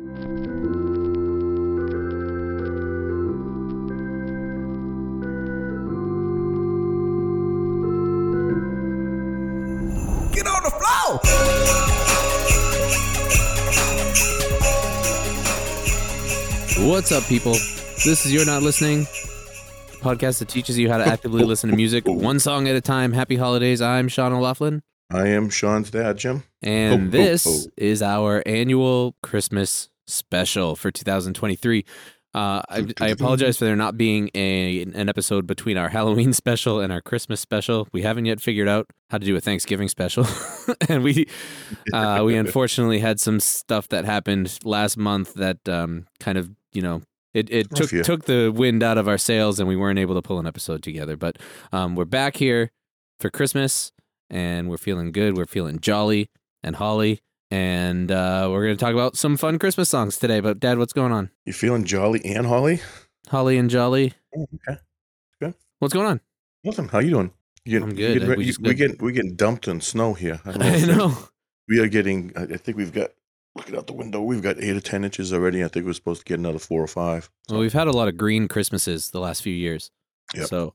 Get on the floor. What's up, people? This is You're Not Listening, the podcast that teaches you how to actively listen to music one song at a time. Happy holidays. I'm Sean O'Laughlin, I am Sean's dad, Jim. and Ho, ho, this ho. is our annual Christmas special for 2023. Uh, I, I apologize for there not being a an episode between our Halloween special and our Christmas special. We haven't yet figured out how to do a Thanksgiving special, and we uh, we unfortunately had some stuff that happened last month that um, kind of you know it, it took year. took the wind out of our sails and we weren't able to pull an episode together. But um, we're back here for Christmas and we're feeling good. We're feeling jolly and holly. And uh, we're going to talk about some fun Christmas songs today. But, Dad, what's going on? You feeling jolly and Holly? Holly and Jolly. Oh, okay. What's going on? Nothing. How you doing? You I'm you good. getting We re- just you- we we getting dumped in snow here. I, I know. We are getting. I think we've got. Looking out the window, we've got eight or ten inches already. I think we're supposed to get another four or five. Well, we've had a lot of green Christmases the last few years. Yep. So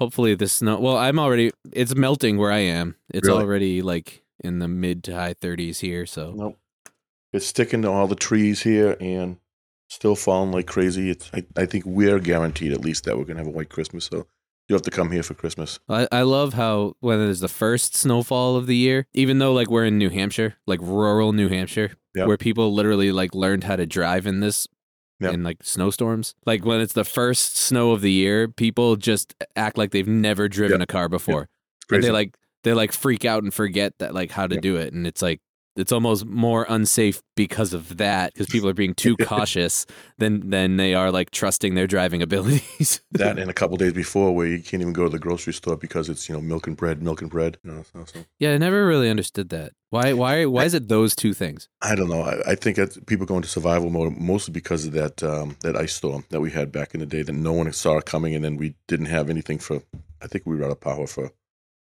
hopefully this snow. Well, I'm already. It's melting where I am. It's Really? already like in the mid to high 30s here. So Nope. It's sticking to all the trees here and still falling like crazy. It's. I, I think we're guaranteed at least that we're gonna have a white Christmas. So you have to come here for Christmas. I, I love how when it is the first snowfall of the year, even though like we're in New Hampshire, like rural New Hampshire, Yep. where people literally like learned how to drive in this Yep. in like snowstorms. Like when it's the first snow of the year, people just act like they've never driven Yep. a car before. And they like they like freak out and forget that like how to Yep. do it. And it's like it's almost more unsafe because of that, because people are being too cautious than than they are like trusting their driving abilities. that and a couple days before where you can't even go to the grocery store because it's you know milk and bread, milk and bread. You know, so, so. yeah, I never really understood that. Why why why is it those two things? I don't know. I, I think that people go into survival mode mostly because of that um, that ice storm that we had back in the day that no one saw coming, and then we didn't have anything for. I think we were out of power for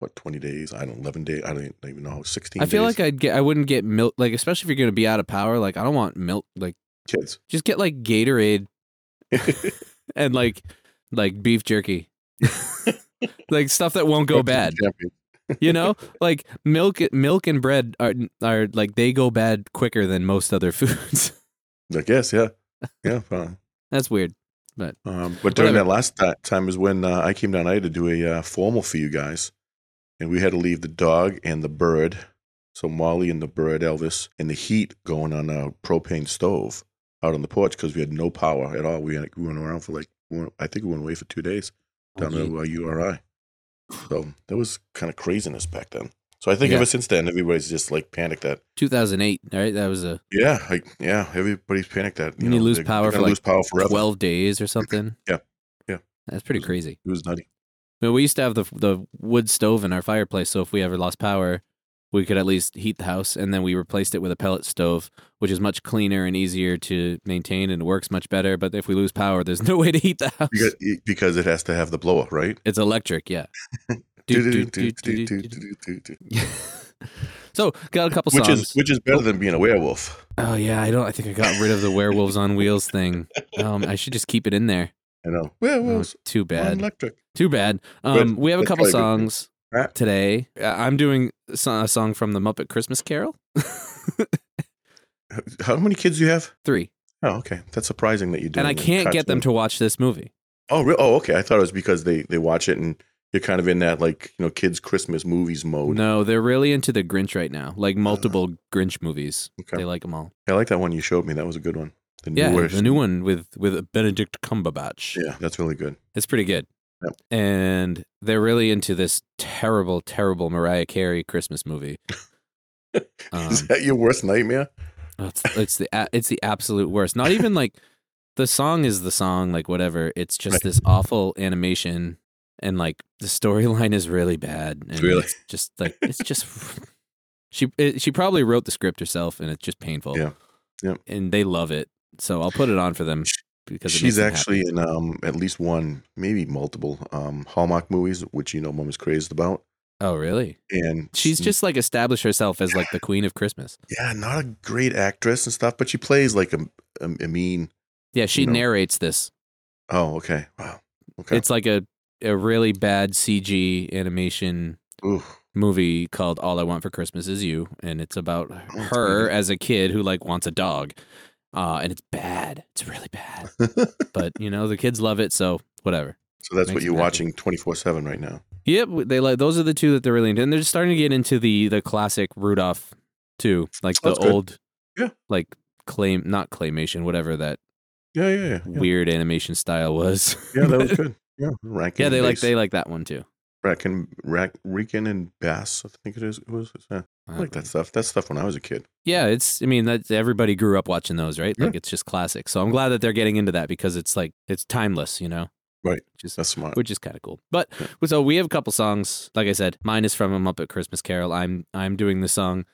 what twenty days? I don't know, eleven days. I don't even know. Sixteen. I feel days. like I'd get I wouldn't get milk like especially if you're gonna be out of power. Like I don't want milk. Like kids. just get like Gatorade and like like beef jerky, like stuff that won't go bad. You know, like milk milk and bread are are like they go bad quicker than most other foods. I guess, yeah, yeah. fine. That's weird. But Um, but during Whatever. that last ti- time is when uh, I came down. I had to do a uh, formal for you guys, and we had to leave the dog and the bird. So Molly and the bird, Elvis, in the heat going on a propane stove out on the porch because we had no power at all. We, had, we went around for like, I think we went away for two days down Okay. to uh, URI. So that was kind of craziness back then. So I think Yeah. ever since then, everybody's just like panicked that, 2008, right? That was a yeah, like, yeah, everybody's panicked that. You lose they're- power for, like, lose power forever. 12 days or something. Yeah. Yeah. That's pretty crazy. It was nutty. But we used to have the the wood stove in our fireplace, so if we ever lost power, we could at least heat the house, and then we replaced it with a pellet stove, which is much cleaner and easier to maintain and works much better. But if we lose power, there's no way to heat the house. Because, because it has to have the blower, right? It's electric, yeah. So got a couple Which songs. is which is better than being a werewolf. oh yeah, I don't. I think I got rid of the werewolves on wheels thing. Um, I should just keep it in there. I know. Oh, Werewolves too bad. electric. Too bad. But Um, we have a couple probably a good songs Ah. today. Uh, I'm doing a song from the Muppet Christmas Carol. How many kids do you have? Three. Oh, okay. That's surprising that you do. and I can't get them to watch this movie. Oh, re- oh, okay. I thought it was because they they watch it and you're kind of in that like you know kids Christmas movies mode. No, they're really into the Grinch right now. Like multiple Grinch movies. Okay. They like them all. I like that one you showed me. That was a good one. The Yeah, the new one with with Benedict Cumberbatch. Yeah, that's really good. It's pretty good. Yep. And they're really into this terrible, terrible Mariah Carey Christmas movie. Um, Is that your worst nightmare? It's, it's the it's the absolute worst. Not even like the song is the song, like whatever. It's just Right. this awful animation, and like the storyline is really bad. And Really? it's just like it's just she it, she probably wrote the script herself, and it's just painful. Yeah. Yep. and they love it. So I'll put it on for them because She's actually happy. in um at least one, maybe multiple um Hallmark movies, which you know mom is crazy about. Oh, really? And She's just like established herself as like the queen of Christmas. yeah, not a great actress and stuff, but she plays like a, a, a mean. Yeah, she You know. narrates this. Oh, okay, wow, okay. It's like a a really bad CG animation Ooh, movie called All I Want for Christmas Is You, and it's about Oh, her as a kid who like wants a dog, uh, and it's bad. It's really bad, but you know the kids love it, so whatever. so that's what you're watching twenty four seven right now. Yep, they like those are the two that they're really into, and they're just starting to get into the the classic Rudolph too, like the That's good. old, Yeah. like claim not claymation, whatever that Yeah, yeah, yeah. Yeah, weird animation style was. yeah that was good. Yeah, Rankin. yeah, they like they like that one too. Rankin, Rack, Rican and Bass. I think it is. It was. Yeah, I like that stuff. That stuff when I was a kid. Yeah, it's. I mean, that everybody grew up watching those, right? Yeah. Like it's just classic. So I'm glad that they're getting into that because it's like it's timeless, you know. Right. Which is That's smart. which is kind of cool. But so we have a couple songs. Like I said, mine is from a Muppet Christmas Carol. I'm I'm doing the song.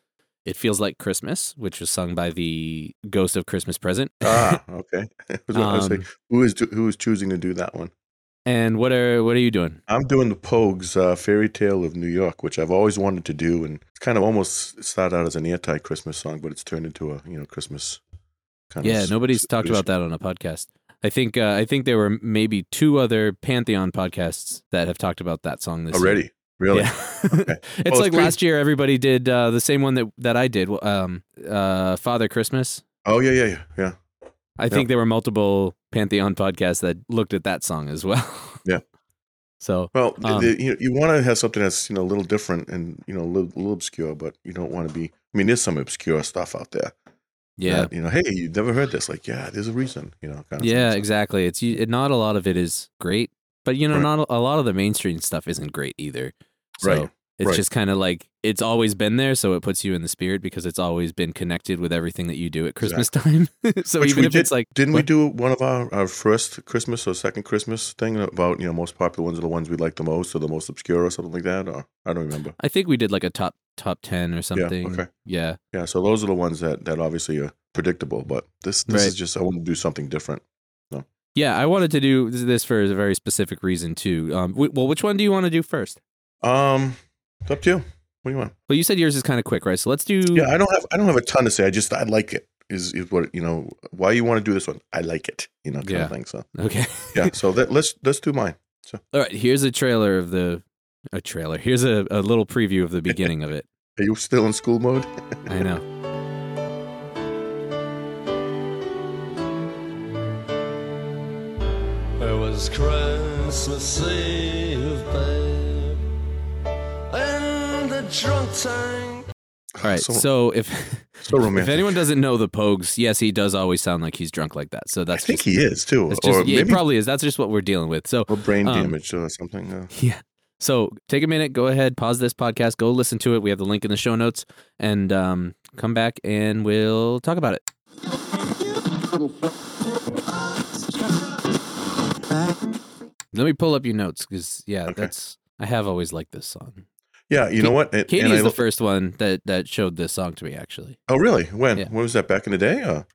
It feels like Christmas, which was sung by the Ghost of Christmas Present. ah, okay. I was gonna say, Um, who is who is choosing to do that one? And what are what are you doing? I'm doing the Pogues uh, Fairy Tale of New York, which I've always wanted to do, and it's kind of almost started out as an anti-Christmas song, but it's turned into a you know Christmas kind Yeah, of. nobody's talked about that on a podcast. I think uh, I think there were maybe two other Pantheon podcasts that have talked about that song this year. already. Really? Yeah. Okay. it's Well, like pretty- last year everybody did uh, the same one that that I did. Um, uh, Father Christmas. Oh yeah, yeah, yeah, yeah. I think there were multiple Pantheon podcasts that looked at that song as well. Yeah. So Well, Um, th- you you want to have something that's you know a little different and you know a little, a little obscure, but you don't want to be. I mean, there's some obscure stuff out there. yeah, that, you know, hey, you've never heard this? Like, yeah, there's a reason. You know, kind of yeah, exactly. It's you- not a lot of it is great, but you know, Right. not a lot of the mainstream stuff isn't great either. So Right. It's Right. just kind of like it's always been there, so it puts you in the spirit because it's always been connected with everything that you do at Christmas time. so Which even if did- it's like, Didn't we do one of our, our first Christmas or second Christmas thing about you know most popular ones are the ones we like the most or the most obscure or something like that? Or I don't remember. I think we did like a top top ten or something. Yeah. okay. Yeah. Yeah, so those are the ones that that obviously are predictable, but this this Right. is just I want to do something different. No. Yeah, I wanted to do this for a very specific reason too. Um, well, which one do you want to do first? Um, it's up to you. What do you want? Well, you said yours is kind of quick, right? So let's do. Yeah, I don't have I don't have a ton to say. I just I like it. Is is what you know why you want to do this one? I like it. You know, kind Yeah. of thing. So Okay. yeah, so that let's let's do mine. So all right. Here's a trailer of the. A trailer. Here's a, a little preview of the beginning of it. Are you still in school mode? I know. It was Christmas Eve, babe, in the drunk tank. All right. So, So, if so if anyone doesn't know the Pogues, yes, he does always sound like he's drunk like that. So that's I think just, he is too, That's or just yeah, maybe it probably is. That's just what we're dealing with. So or brain um, damage or something. Uh, Yeah. So take a minute, go ahead, pause this podcast, go listen to it. We have the link in the show notes, and um, come back and we'll talk about it. Let me pull up your notes because yeah, Okay. that's I have always liked this song. Yeah, you know what? And- Katie and is I the first one that that showed this song to me. Actually, Oh, really? When? Yeah. When was that? Back in the day? Or?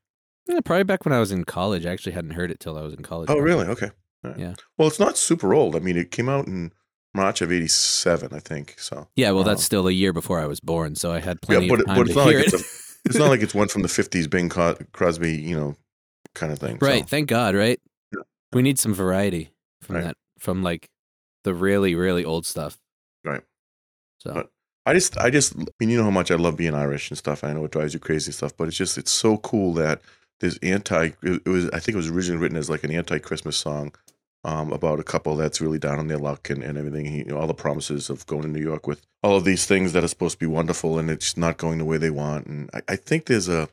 yeah, probably back when I was in college. I actually hadn't heard it till I was in college. Oh, really? Okay. Right. Yeah. Well, it's not super old. I mean, it came out in March of '87, I think. So Yeah, well, Uh, that's still a year before I was born, so I had yeah, plenty but, of time but it's to not hear like it. it's, a, it's not like it's one from the '50s, Bing Crosby, you know, kind of thing. so. Right. Thank God. Right. Yeah. We need some variety from Right. that, from like the really, really old stuff. Right. So I just, I just, I mean, you know how much I love being Irish and stuff. I know it drives you crazy and stuff, but it's just, it's so cool that this anti. It was, I think it was originally written as like an anti-Christmas song um, about a couple that's really down on their luck and, and everything. He, you know, all the promises of going to New York with all of these things that are supposed to be wonderful, and it's not going the way they want. And I, I think there's a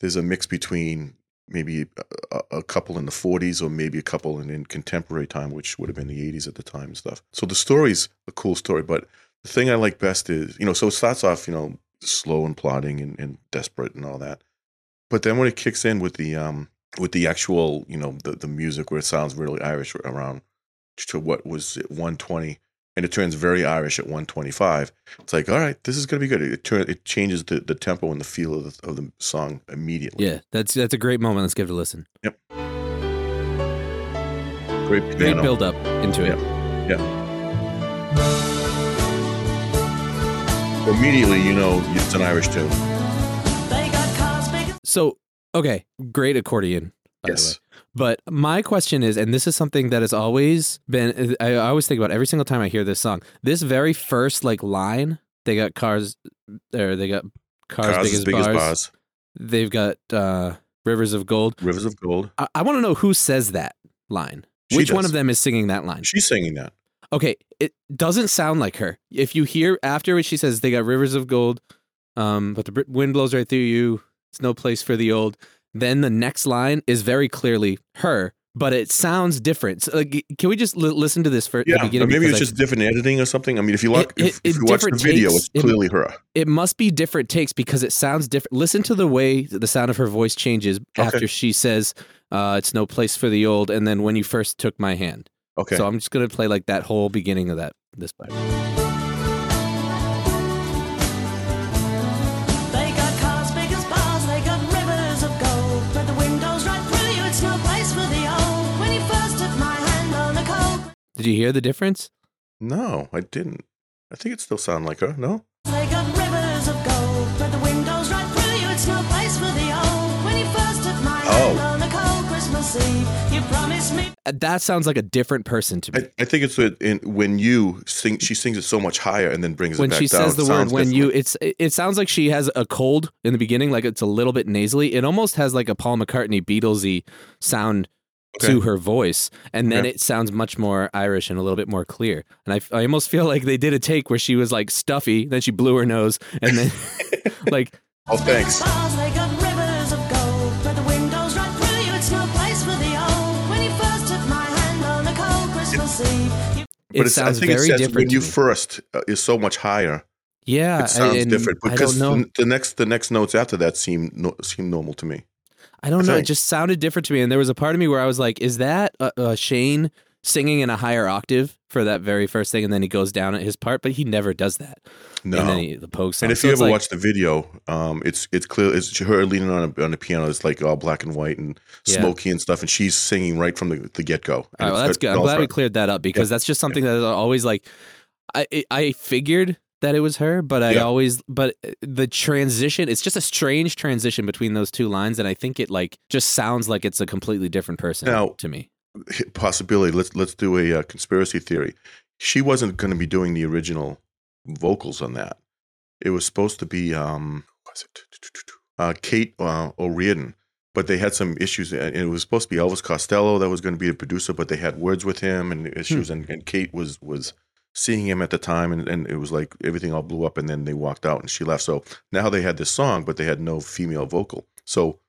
there's a mix between maybe a, a couple in the 40s or maybe a couple in, in contemporary time, which would have been the 80s at the time and stuff. So the story's a cool story, but the thing I like best is, you know, so it starts off, you know, slow and plodding and, and desperate and all that. But then when it kicks in with the um with the actual, you know, the, the music where it sounds really Irish around to what was it, 120 and it turns very Irish at 125. It's like, all right, this is going to be good. It turn, it changes the, the tempo and the feel of the, of the song immediately. Yeah, that's that's a great moment. Let's give it a listen. Yep. Great Great build up into it. Yeah. Immediately, you know it's an Irish tune. So, okay, great accordion. By The way. Yes. But my question is, and this is something that has always been, I always think about every single time I hear this song. This very first like line, they got cars, or they got cars, Cars big, as big bars. as bars. They've got uh, rivers of gold. Rivers of Gold. I, I want to know who says that line. She Which one of them is singing that line? She's singing that. Okay, it doesn't sound like her. If you hear after what she says, they got rivers of gold, um, but the wind blows right through you. It's no place for the old. Then the next line is very clearly her, but it sounds different. So, like, can we just li- listen to this for the Yeah, beginning? maybe it's I- just different editing or something. I mean, if you look, It- if, it- if it you watch the video, takes. it's It- clearly her. it must be different takes because it sounds different. Listen to the way the sound of her voice changes Okay. after she says, uh, "It's no place for the old," and then when you first took my hand. Okay. So I'm just gonna play like that whole beginning of that this part. They got cars big as bars, they got rivers of gold. But the windows right through you, it's no place for the old. When you first took my hand on a cold, Did you hear the difference? no, I didn't. I think it still sounds like her. No. they got rivers of gold. But the windows right through you, it's no place for the old. When you first took my oh. hand Oh. on a cold Christmas Eve, you promised me. Uh, That sounds like a different person to me. I, I think it's a- in, when you sing, she sings it so much higher and then brings when it back she down. says the It word sounds when you it's it it sounds like she has a cold in the beginning like it's a little bit nasally it almost has like a paul mccartney beatlesy sound to her voice and then Okay. it sounds much more irish and a little bit more clear and I, I almost feel like they did a take where she was like stuffy then she blew her nose and then like Oh, thanks. You it sounds I think very it says different when you first uh, is so much higher. yeah It sounds different because the, next the next notes after that seem no, seem normal to me. I don't I know. It just sounded different to me, and there was a part of me where I was like, "Is that uh, uh, Shane singing in a higher octave for that very first thing?" And then he goes down at his part, but he never does that. No. And then he, the song. And if So you ever like- watch the video, um, it's it's clear it's her leaning on a, on the piano. It's like all black and white and Yeah. smoky and stuff, and she's singing right from the, the get go. Well, that's good. I'm glad we cleared that up because that's just something that is always like, I I- figured that it was her, but I Yeah. always but uh, the transition. It's just a strange transition between those two lines, and I think it like just sounds like it's a completely different person Now- to me. Possibility. Let's let's do a uh, conspiracy theory. She wasn't going to be doing the original vocals on that. It was supposed to be um, was it uh, Cait uh, O'Riordan, but they had some issues, and it was supposed to be Elvis Costello that was going to be the producer, but they had words with him and issues, and, and Cait was was seeing him at the time, and, and it was like everything all blew up, and then they walked out and she left. So now they had this song, but they had no female vocal. So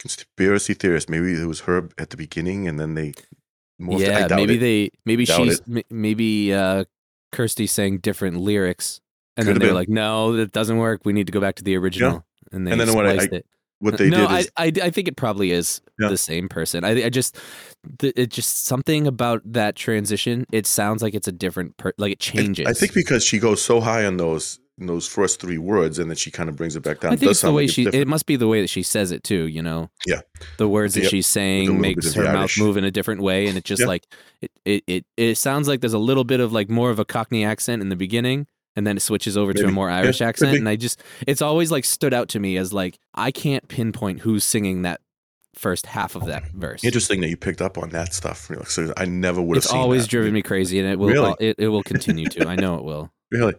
conspiracy theorists, maybe it was her at the beginning, and then they. morphed. I yeah, doubt maybe it. they maybe Doubt she's m- maybe uh Kirsty sang different lyrics and Could've then they're been. like no that doesn't work we need to go back to the original and they And then what I- I- it what they no did I, is I I think it probably is Yeah. the same person I I just th- it just something about that transition it sounds like it's a different per- like it changes I think because she goes so high on those those first three words, and then she kind of brings it back down. I think it's the way like she. It must be the way that she says it too. You know. Yeah. The words that Yep. she's saying makes her mouth move in a different way, and it just Yeah. like it, it. It it sounds like there's a little bit of like more of a Cockney accent in the beginning, and then it switches over to a more Irish could accent, and I just it's always like stood out to me as like I can't pinpoint who's singing that first half of that verse. Interesting that you picked up on that stuff. I never would have It's always that. driven me crazy, and it will Really? it, it will continue to. I know it will. Really?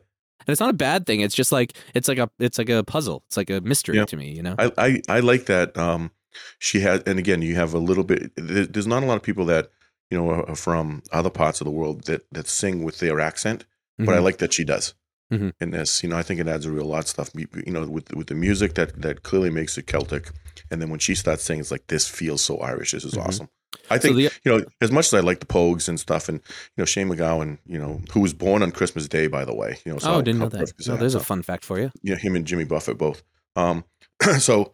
And it's not a bad thing. It's just like it's like a it's like a puzzle. It's like a mystery Yeah. to me. You know. I, I I like that. Um, she has, and again, you have a little bit. There's not a lot of people that you know are from other parts of the world that that sing with their accent, but I Mhm. like that she does. Mhm. In this, you know, I think it adds a real lot of stuff. You know, with with the music that that clearly makes it Celtic, and then when she starts singing, it's like this feels so Irish. This is Mhm. awesome. I So think the- you know, as much as I like the Pogues and stuff, and you know, Shane MacGowan, you know, who was born on Christmas Day, by the way. You know, so oh, didn't know that. No, that? there's a fun fact for you. yeah, him and Jimmy Buffett both. Um, so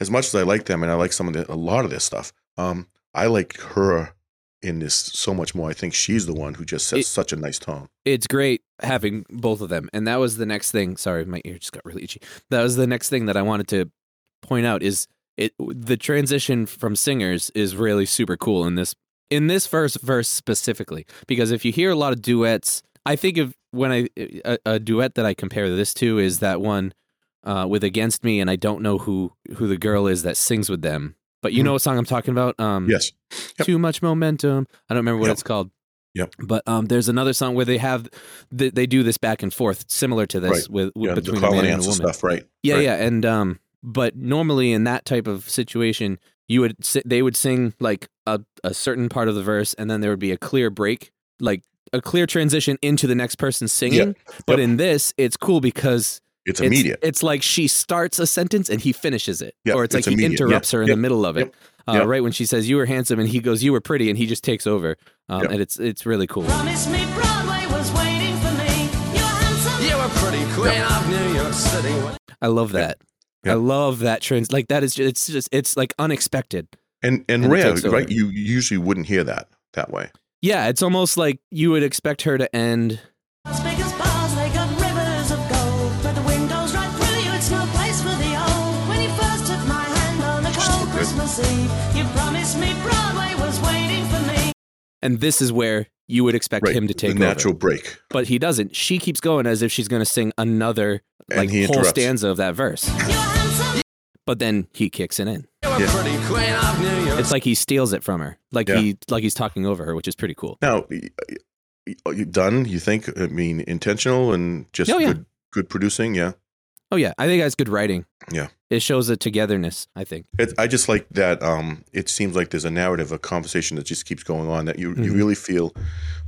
as much as I like them and I like some of the, a lot of this stuff, um, I like her in this so much more. I think she's the one who just sets It- such a nice tone. it's great having both of them and that was the next thing sorry my ear just got really itchy that was the next thing that i wanted to point out is it the transition from singers is really super cool in this in this first verse specifically because if you hear a lot of duets i think of when i a, a duet that i compare this to is that one uh, with against me and i don't know who who the girl is that sings with them but you Mhm. know what song i'm talking about um Yes. Yep. too much momentum i don't remember what Yep. it's called Yep. but um, there's another song where they have th- they do this back and forth, similar to this Right. with, with Yeah, between a man and and a woman. stuff, right? Yeah, right. yeah, and um, but normally in that type of situation, you would si- they would sing like a a certain part of the verse, and then there would be a clear break, like a clear transition into the next person singing. But Yep. in this, it's cool because It's it's, immediate. It's like she starts a sentence and he finishes it, Yep, or it's like it's he interrupts Yep, her in yep, the middle of it. yep, Uh, yep. Right when she says "you were handsome" and he goes "you were pretty" and he just takes over, um, Yep. and it's it's really cool. Promise me Broadway was waiting for me. You're handsome. You were pretty queen of New York City. I love that. I love that trans. Like that is just, it's just it's like unexpected. and and, And rare, right? You usually wouldn't hear that that way. Yeah, it's almost like you would expect her to end. As big as bars, they got rivers of gold. But the windows right through you, it's no place for the old. When you first took my hand on a cold good. Christmas Eve, you promised me Broadway was waiting for me. And this is where you would expect Right. him to take the natural over, break. but he doesn't. She keeps going as if she's going to sing another And like he whole interrupts. stanza of that verse. But then he kicks it in. Yeah. pretty queen of New York It's like he steals it from her, like Yeah. he like he's talking over her, which is pretty cool. Now, you done? You think? I mean, intentional and just Oh, yeah. good, good producing. Yeah. Oh yeah, I think that's good writing. Yeah. it shows a togetherness. I think. It, I just like that. Um, it seems like there's a narrative, a conversation that just keeps going on that you, you Mhm. really feel,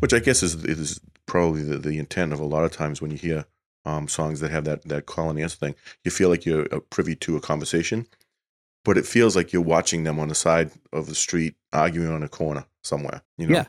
which I guess is is probably the, the intent of a lot of times when you hear um, songs that have that that call and answer thing. You feel like you're uh, privy to a conversation, but it feels like you're watching them on the side of the street arguing on a corner somewhere. You know, Yeah.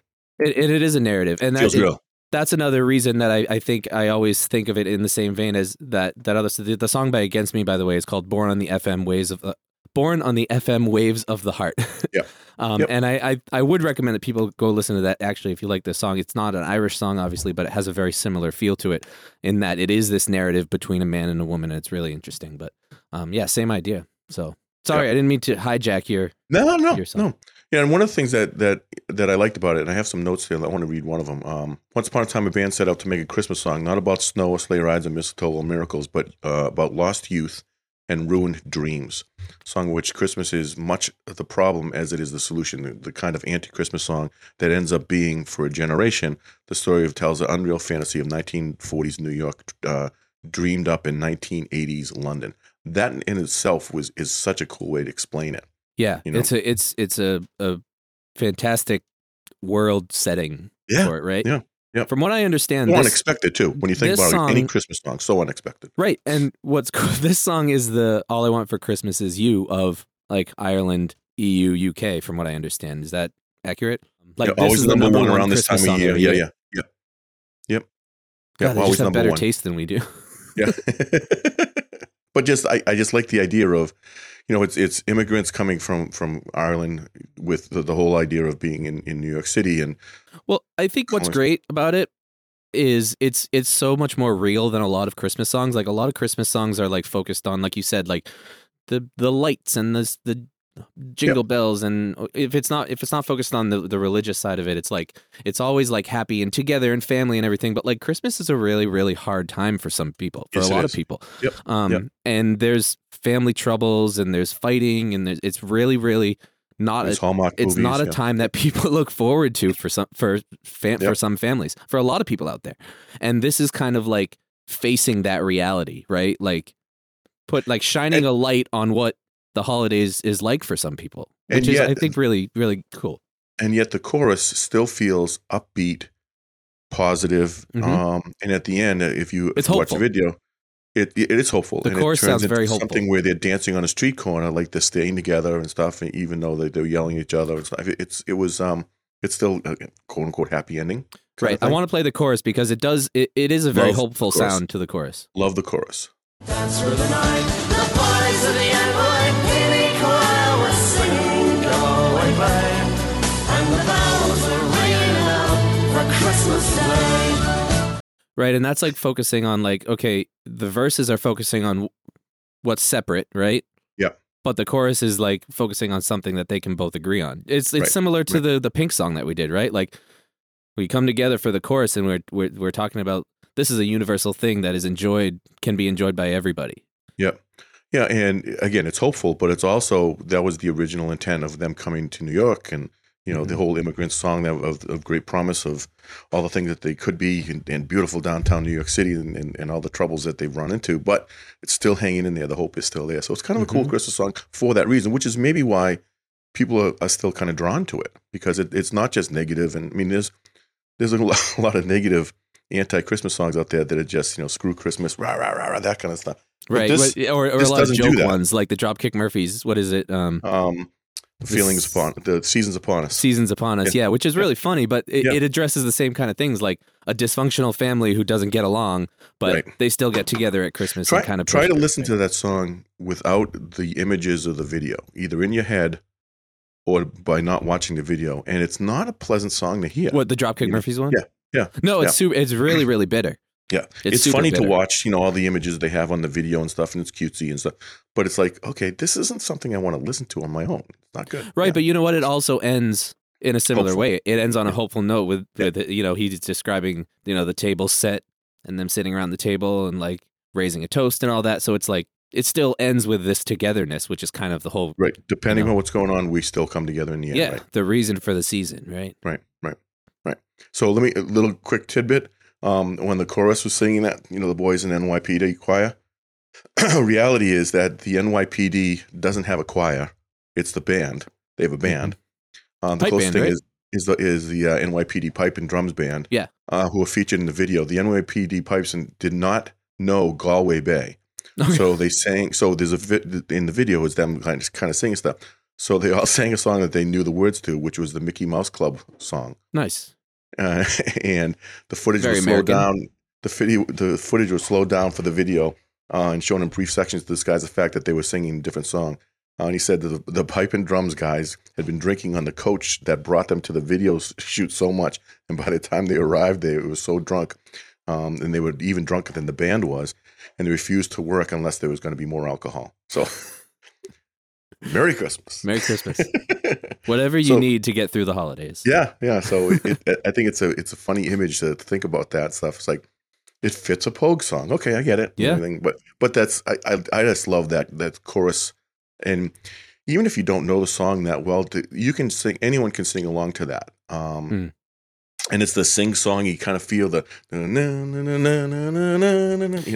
It, it, it is a narrative, and that, it- real. that's another reason that I, I think I always think of it in the same vein as that that other the, the song by Against Me by the way is called Borne on the FM Waves of the Borne on the FM Waves of the Heart. Yep. um, Yep. And I, I I would recommend that people go listen to that actually if you like this song. It's not an Irish song obviously, but it has a very similar feel to it in that it is this narrative between a man and a woman. And it's really interesting. But um, yeah, same idea. So sorry, I didn't mean to hijack your. No, no, your song. no. Yeah, and one of the things that that that I liked about it, and I have some notes here. I want to read one of them. Um, Once upon a time, a band set out to make a Christmas song, not about snow sleigh rides and mistletoe or miracles, but uh, about lost youth and ruined dreams. Song which Christmas is much the problem as it is the solution. The, the kind of anti-Christmas song that ends up being, for a generation, the story of tells the unreal fantasy of 1940s New York, uh, dreamed up in 1980s London. That in itself was is such a cool way to explain it. Yeah, You know? it's a it's it's a a fantastic world setting Yeah, for it, right? yeah, yeah. From what I understand, this, unexpected too. When you think about it, any Christmas song, so unexpected. right? And what's cool, this song is the "All I Want for Christmas Is You" of like Ireland, EU, UK. From what I understand, is that accurate? Like Yeah, this always is the number, one around this time of year. Yeah, yeah, yeah, yep. God, Yeah, they always just have number better one. taste than we do. Yeah. but just I, I just like the idea of, you know, it's it's immigrants coming from from Ireland with the, the whole idea of being in, in New York City and Well, I think what's great about it is it's it's so much more real than a lot of Christmas songs. Like a lot of Christmas songs are like focused on, like you said, like the the lights and the the jingle bells and if it's not if it's not focused on the, the religious side of it it's like it's always like happy and together and family and everything but like christmas is a really really hard time for some people for Yes, a lot is. of people Yep, um yep. and there's family troubles and there's fighting and there's, it's really really not a, Hallmark it's movies. not a yeah. time that people look forward to for some for fam- for some families for a lot of people out there and this is kind of like facing that reality, right? Like put like shining a light on what the holidays is like for some people, And which is I think really really cool. and yet the chorus still feels upbeat, positive. Mhm. Um, and at the end, uh, if you It's watch the video, it it is hopeful. The and chorus it turns sounds into very something where they're dancing on a street corner, like they're staying together and stuff. And even though they, they're yelling at each other and stuff, it's it was um it's still a quote unquote happy ending. Right. I want to play the chorus because it does it, it is a very Love hopeful sound to the chorus. love the chorus. Dance through the night. The boys of the NYPD choir were singing Go Away Babe. And the bells were ringing out for Christmas Day. Right. And that's like focusing on like, okay, the verses are focusing on what's separate, right? yeah But the chorus is like focusing on something that they can both agree on. It's it's Right, similar to right. the the pink song that we did, right? Like we come together for the chorus and we're we're we're talking about this is a universal thing that is enjoyed can be enjoyed by everybody. Yeah. Yeah, and again, it's hopeful, but it's also that was the original intent of them coming to New York, and you know the whole immigrant song that of, of great promise of all the things that they could be, and, and beautiful downtown New York City, and, and, and all the troubles that they've run into, but it's still hanging in there. The hope is still there, so it's kind of a cool Christmas song for that reason, which is maybe why people are, are still kind of drawn to it because it, it's not just negative. and I mean there's there's a lot, a lot of negative anti-Christmas songs out there that are just you know screw Christmas, rah rah rah, rah that kind of stuff. But Right. this- or or a lot of joke ones like the Dropkick Murphys. What is it? Um um, the feelings upon the seasons upon us. Seasons Upon Us, yeah, which is really funny, but it, Yeah. it addresses the same kind of things like a dysfunctional family who doesn't get along, but Right. they still get together at Christmas try and kind of try to listen to that song without the images of the video, either in your head or by not watching the video, and it's not a pleasant song to hear. What the Dropkick Yeah. Murphys one? Yeah, yeah, No, it's yeah. super. It's really, really bitter. Yeah, It's it's, funny to watch. You know all the images they have on the video and stuff, and it's cutesy and stuff. But it's like, okay, this isn't something I want to listen to on my own. It's not good. Right, Yeah. but you know what? It also ends in a similar Hopeful. way. It ends on a hopeful note with, Yeah. you know, he's describing, you know, the table set and them sitting around the table and like raising a toast and all that. So it's like it still ends with this togetherness, which is kind of the whole right. Depending know. on what's going on, we still come together in the end. yeah, Right. the reason for the season, right? Right, right, right. So let me a little quick tidbit. Um, when the chorus was singing that, you know, the boys in NYPD choir. reality is that the NYPD doesn't have a choir; it's the band. They have a band. Um, the Pipe closest band, thing right? is is the is the uh, NYPD pipe and drums band. Yeah. uh, who are featured in the video. The NYPD pipes and did not know Galway Bay. Okay. So they sang. So there's a vi- in the video is them kind of kind of singing stuff. So they all sang a song that they knew the words to, which was the Mickey Mouse Club song. Nice. Uh, and the footage Very was slowed American. down. The video, the footage was slowed down for the video uh, and shown in brief sections to disguise the fact that they were singing a different song. Uh, and he said that the, the pipe and drums guys had been drinking on the coach that brought them to the video shoot so much, and by the time they arrived they were so drunk, um, and they were even drunker than the band was, and they refused to work unless there was going to be more alcohol. So, Merry Christmas. Merry Christmas. Whatever you so, need to get through the holidays. Yeah, yeah. So it, it, I think it's a it's a funny image to think about that stuff. It's like it fits a Pogue song. Okay, I get it. Yeah. But but that's I, I, I just love that that chorus, and even if you don't know the song that well, you can sing. Anyone can sing along to that. Um, mm. And it's the sing song. You kind of feel the you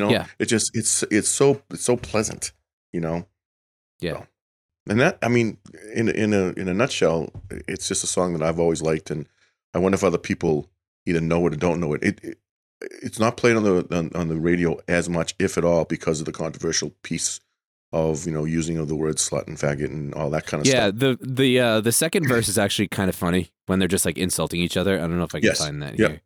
know. Yeah. It just it's it's so it's so pleasant. You know. Yeah. So and that, I mean, in in a in a nutshell, it's just a song that I've always liked, and I wonder if other people either know it or don't know it. It, it it's not played on the on, on the radio as much, if at all, because of the controversial piece of you know using of the word slut and faggot and all that kind of Yeah, stuff. Yeah, the the uh, the second verse is actually kind of funny when they're just like insulting each other. I don't know if I can Yes. find that here.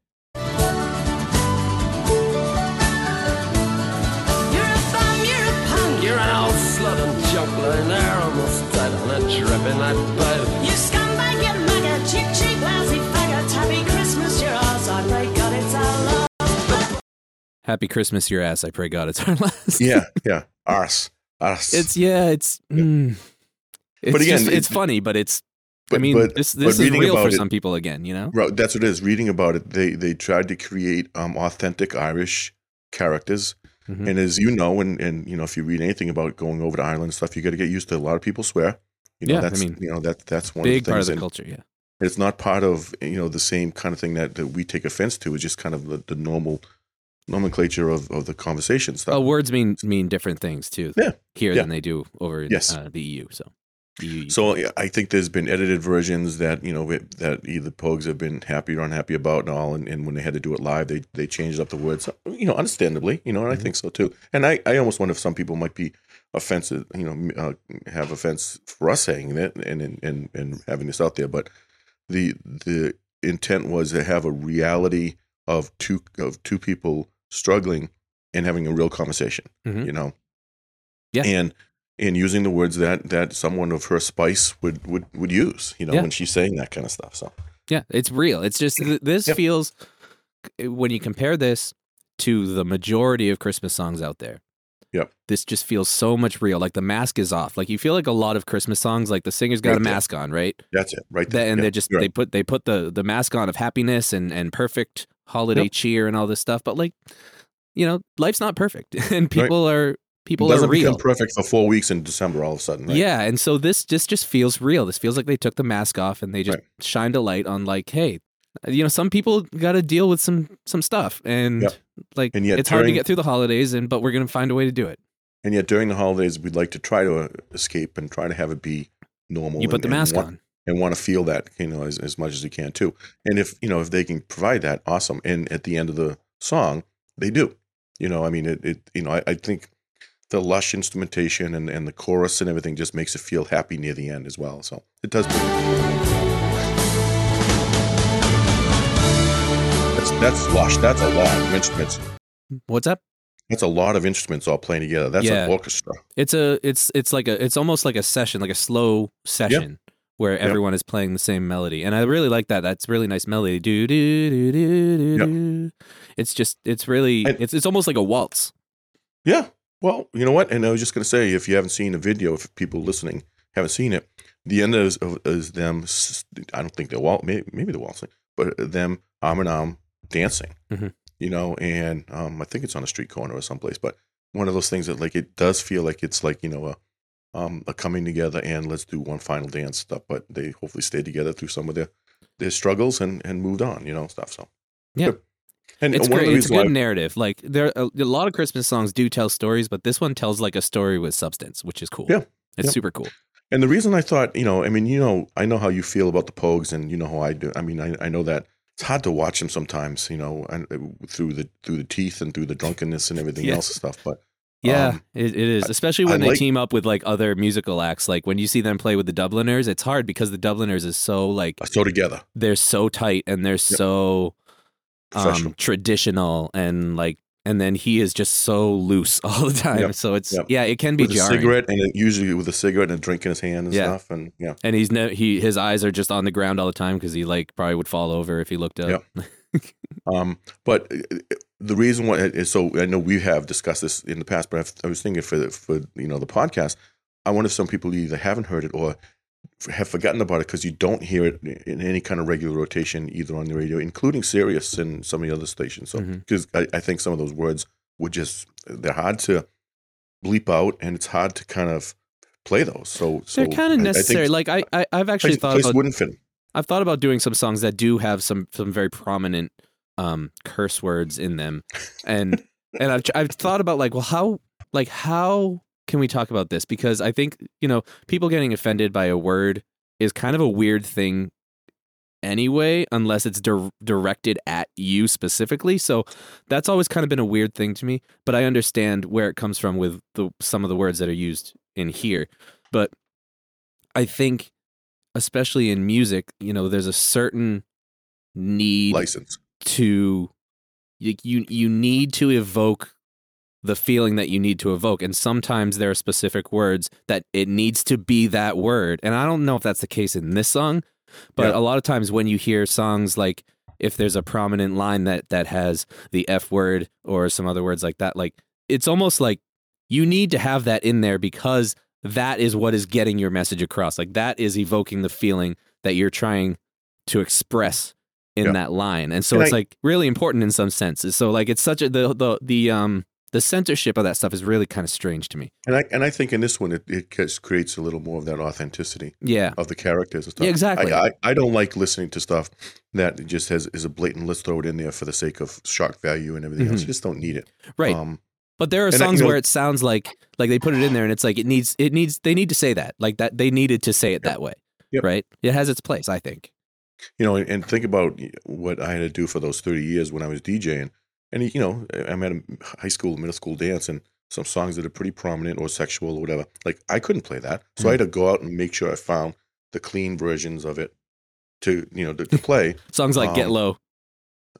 A dripping that you scumbag, you maggot, cheap, cheap, lousy faggot. Happy Christmas, your ass, I pray God it's our love. Happy Christmas, your ass. I pray God it's our last. yeah, yeah, arse, arse. It's yeah, it's. Mm, it's But again, just- it's it- funny, but it's. I mean, but- this but is reading real for about it- some people again. You know. Right, that's what it is. Reading about it, they they tried to create um, authentic Irish characters, Mhm. and as you know, and and you know, if you read anything about going over to Ireland and stuff, you got to get used to a lot of people swear. You know, Yeah, I that's mean, you know that that's one Big of the part of the and culture. Yeah. It's not part of you know the same kind of thing that, that we take offense to. It's just kind of the, the normal nomenclature of, of the conversation stuff. Oh, words mean mean different things too. Yeah. Here Yeah. than they do over Yes. uh, the EU. So. So I think there's been edited versions that you know it- that either Pogues have been happy or unhappy about and all, and, and when they had to do it live, they they changed up the words, you know, understandably, you know, and I think so too. And I, I almost wonder if some people might be offensive, you know, uh, have offense for us saying that and and and, and having this out there, but the the intent was to have a reality of two of two people struggling and having a real conversation, Mhm. you know, Yeah. and and using the words that that someone of her spice would would would use, you know, Yeah. when she's saying that kind of stuff. So Yeah, it's real. It's just this Yep. feels eh, when you compare this to the majority of Christmas songs out there. Yep. This just feels so much real. Like the mask is off. Like you feel like a lot of Christmas songs, like the singer's got Right a there. mask on, right? that's it, right there. and Yeah, they just they right. put they put the the mask on of happiness and and perfect holiday Yep. cheer and all this stuff. But like, you know, life's not perfect, and people are people doesn't are real. become perfect for four weeks in December all of a sudden. Right? Yeah, and so this this just feels real. This feels like they took the mask off and they just Right. shined a light on like, hey, you know, some people got to deal with some some stuff, and Yep. like And yet it's hard to get through the holidays, and but we're gonna find a way to do it. And yet during the holidays, we'd like to try to uh, escape and try to have it be normal. You put and- the mask want- on. and want to feel that you know as, as much as you can too. And if you know if they can provide that, awesome. And at the end of the song, they do. You know, I mean, it. it you know, I, I think the lush instrumentation and, and the chorus and everything just makes it feel happy near the end as well. So it does. That's that's lush. That's a lot of instruments. What's up? That's a lot of instruments all playing together. That's Yeah. an orchestra. It's a it's it's like a it's almost like a session, like a slow session. Where everyone is playing the same melody, and I really like that. That's really nice melody. Do do do do do. Yep. do. It's just it's really And- it's it's almost like a waltz. Yeah. Well, you know what? And I was just going to say, if you haven't seen the video, if people listening haven't seen it, the end is, is them. I don't think they're wal- maybe, maybe they're waltzing, but them arm in arm dancing. Mhm. You know, and um, I think it's on a street corner or someplace. But one of those things that like it does feel like it's like you know a um, a coming together and let's do one final dance stuff. But they hopefully stayed together through some of their their struggles and and moved on. You know, stuff. So Yeah. Good. And It's great. It's a good narrative. Like there, a, a lot of Christmas songs do tell stories, but this one tells like a story with substance, which is cool. Yeah. it's Yeah. super cool. And the reason I thought, you know, I mean, you know, I know how you feel about the Pogues, and you know how I do. I mean, I, I know that it's hard to watch them sometimes, you know, and uh, through the through the teeth and through the drunkenness and everything Yeah. else and stuff. But Yeah, Um, it, it is. I- Especially I when they like- team up with like other musical acts. Like when you see them play with the Dubliners, it's hard because the Dubliners is so like so together, they're so tight and they're so professional. Um, traditional and like, and then he is just so loose all the time. Yep. So it's Yep. yeah, it can be with a jarring. cigarette, and usually with a cigarette and a drink in his hand and Yeah. stuff, and yeah, And he's no, he his eyes are just on the ground all the time because he like probably would fall over if he looked up. Um, but uh, the reason why is so I know we have discussed this in the past, but I've, I was thinking for the, for you know the podcast, I wonder if some people either haven't heard it or have forgotten about it because you don't hear it in any kind of regular rotation either on the radio, including Sirius and some of the other stations. So because I, I think some of those words would just they're hard to bleep out, and it's hard to kind of play those. So so They're kind I- of I necessary. like I, I I've actually place, thought place about wouldn't fit. I've thought about doing some songs that do have some some very prominent um curse words in them, and and I've I've thought about like well how like how can we talk about this? Because I think you know people getting offended by a word is kind of a weird thing anyway unless it's dir- directed at you specifically. So that's always kind of been a weird thing to me but i understand where it comes from with the some of the words that are used in here. But i think especially in music you know there's a certain need license. to you you need to evoke the feeling that you need to evoke. And sometimes there are specific words that it needs to be that word. And i don't know if that's the case in this song but Yeah. a lot of times when you hear songs like if there's a prominent line that that has the f word or some other words like that like it's almost like you need to have that in there because that is what is getting your message across. Like that is evoking the feeling that you're trying to express in Yeah. that line. And so And it's I- like really important in some senses. So like it's such a the the the um the censorship of that stuff is really kind of strange to me. And I and I think in this one it, it creates a little more of that authenticity Yeah. of the characters and stuff. Yeah, exactly. I, I, I don't like listening to stuff that just has is a blatant let's throw it in there for the sake of shock value and everything else. Mhm. You just don't need it. Right. Um, But there are And I- songs you know- where it sounds like like they put it in there and it's like it needs it needs they need to say that. Like that they needed to say it that way. Yep. Right? It has its place, I think. you know, and, and think about what I had to do for those 30 years when I was DJing. And, you know, I'm at a high school, middle school dance, and some songs that are pretty prominent or sexual or whatever. Like, I couldn't play that. So I had to go out and make sure I found the clean versions of it to, you know, to, to play. Songs like Get Um, Low,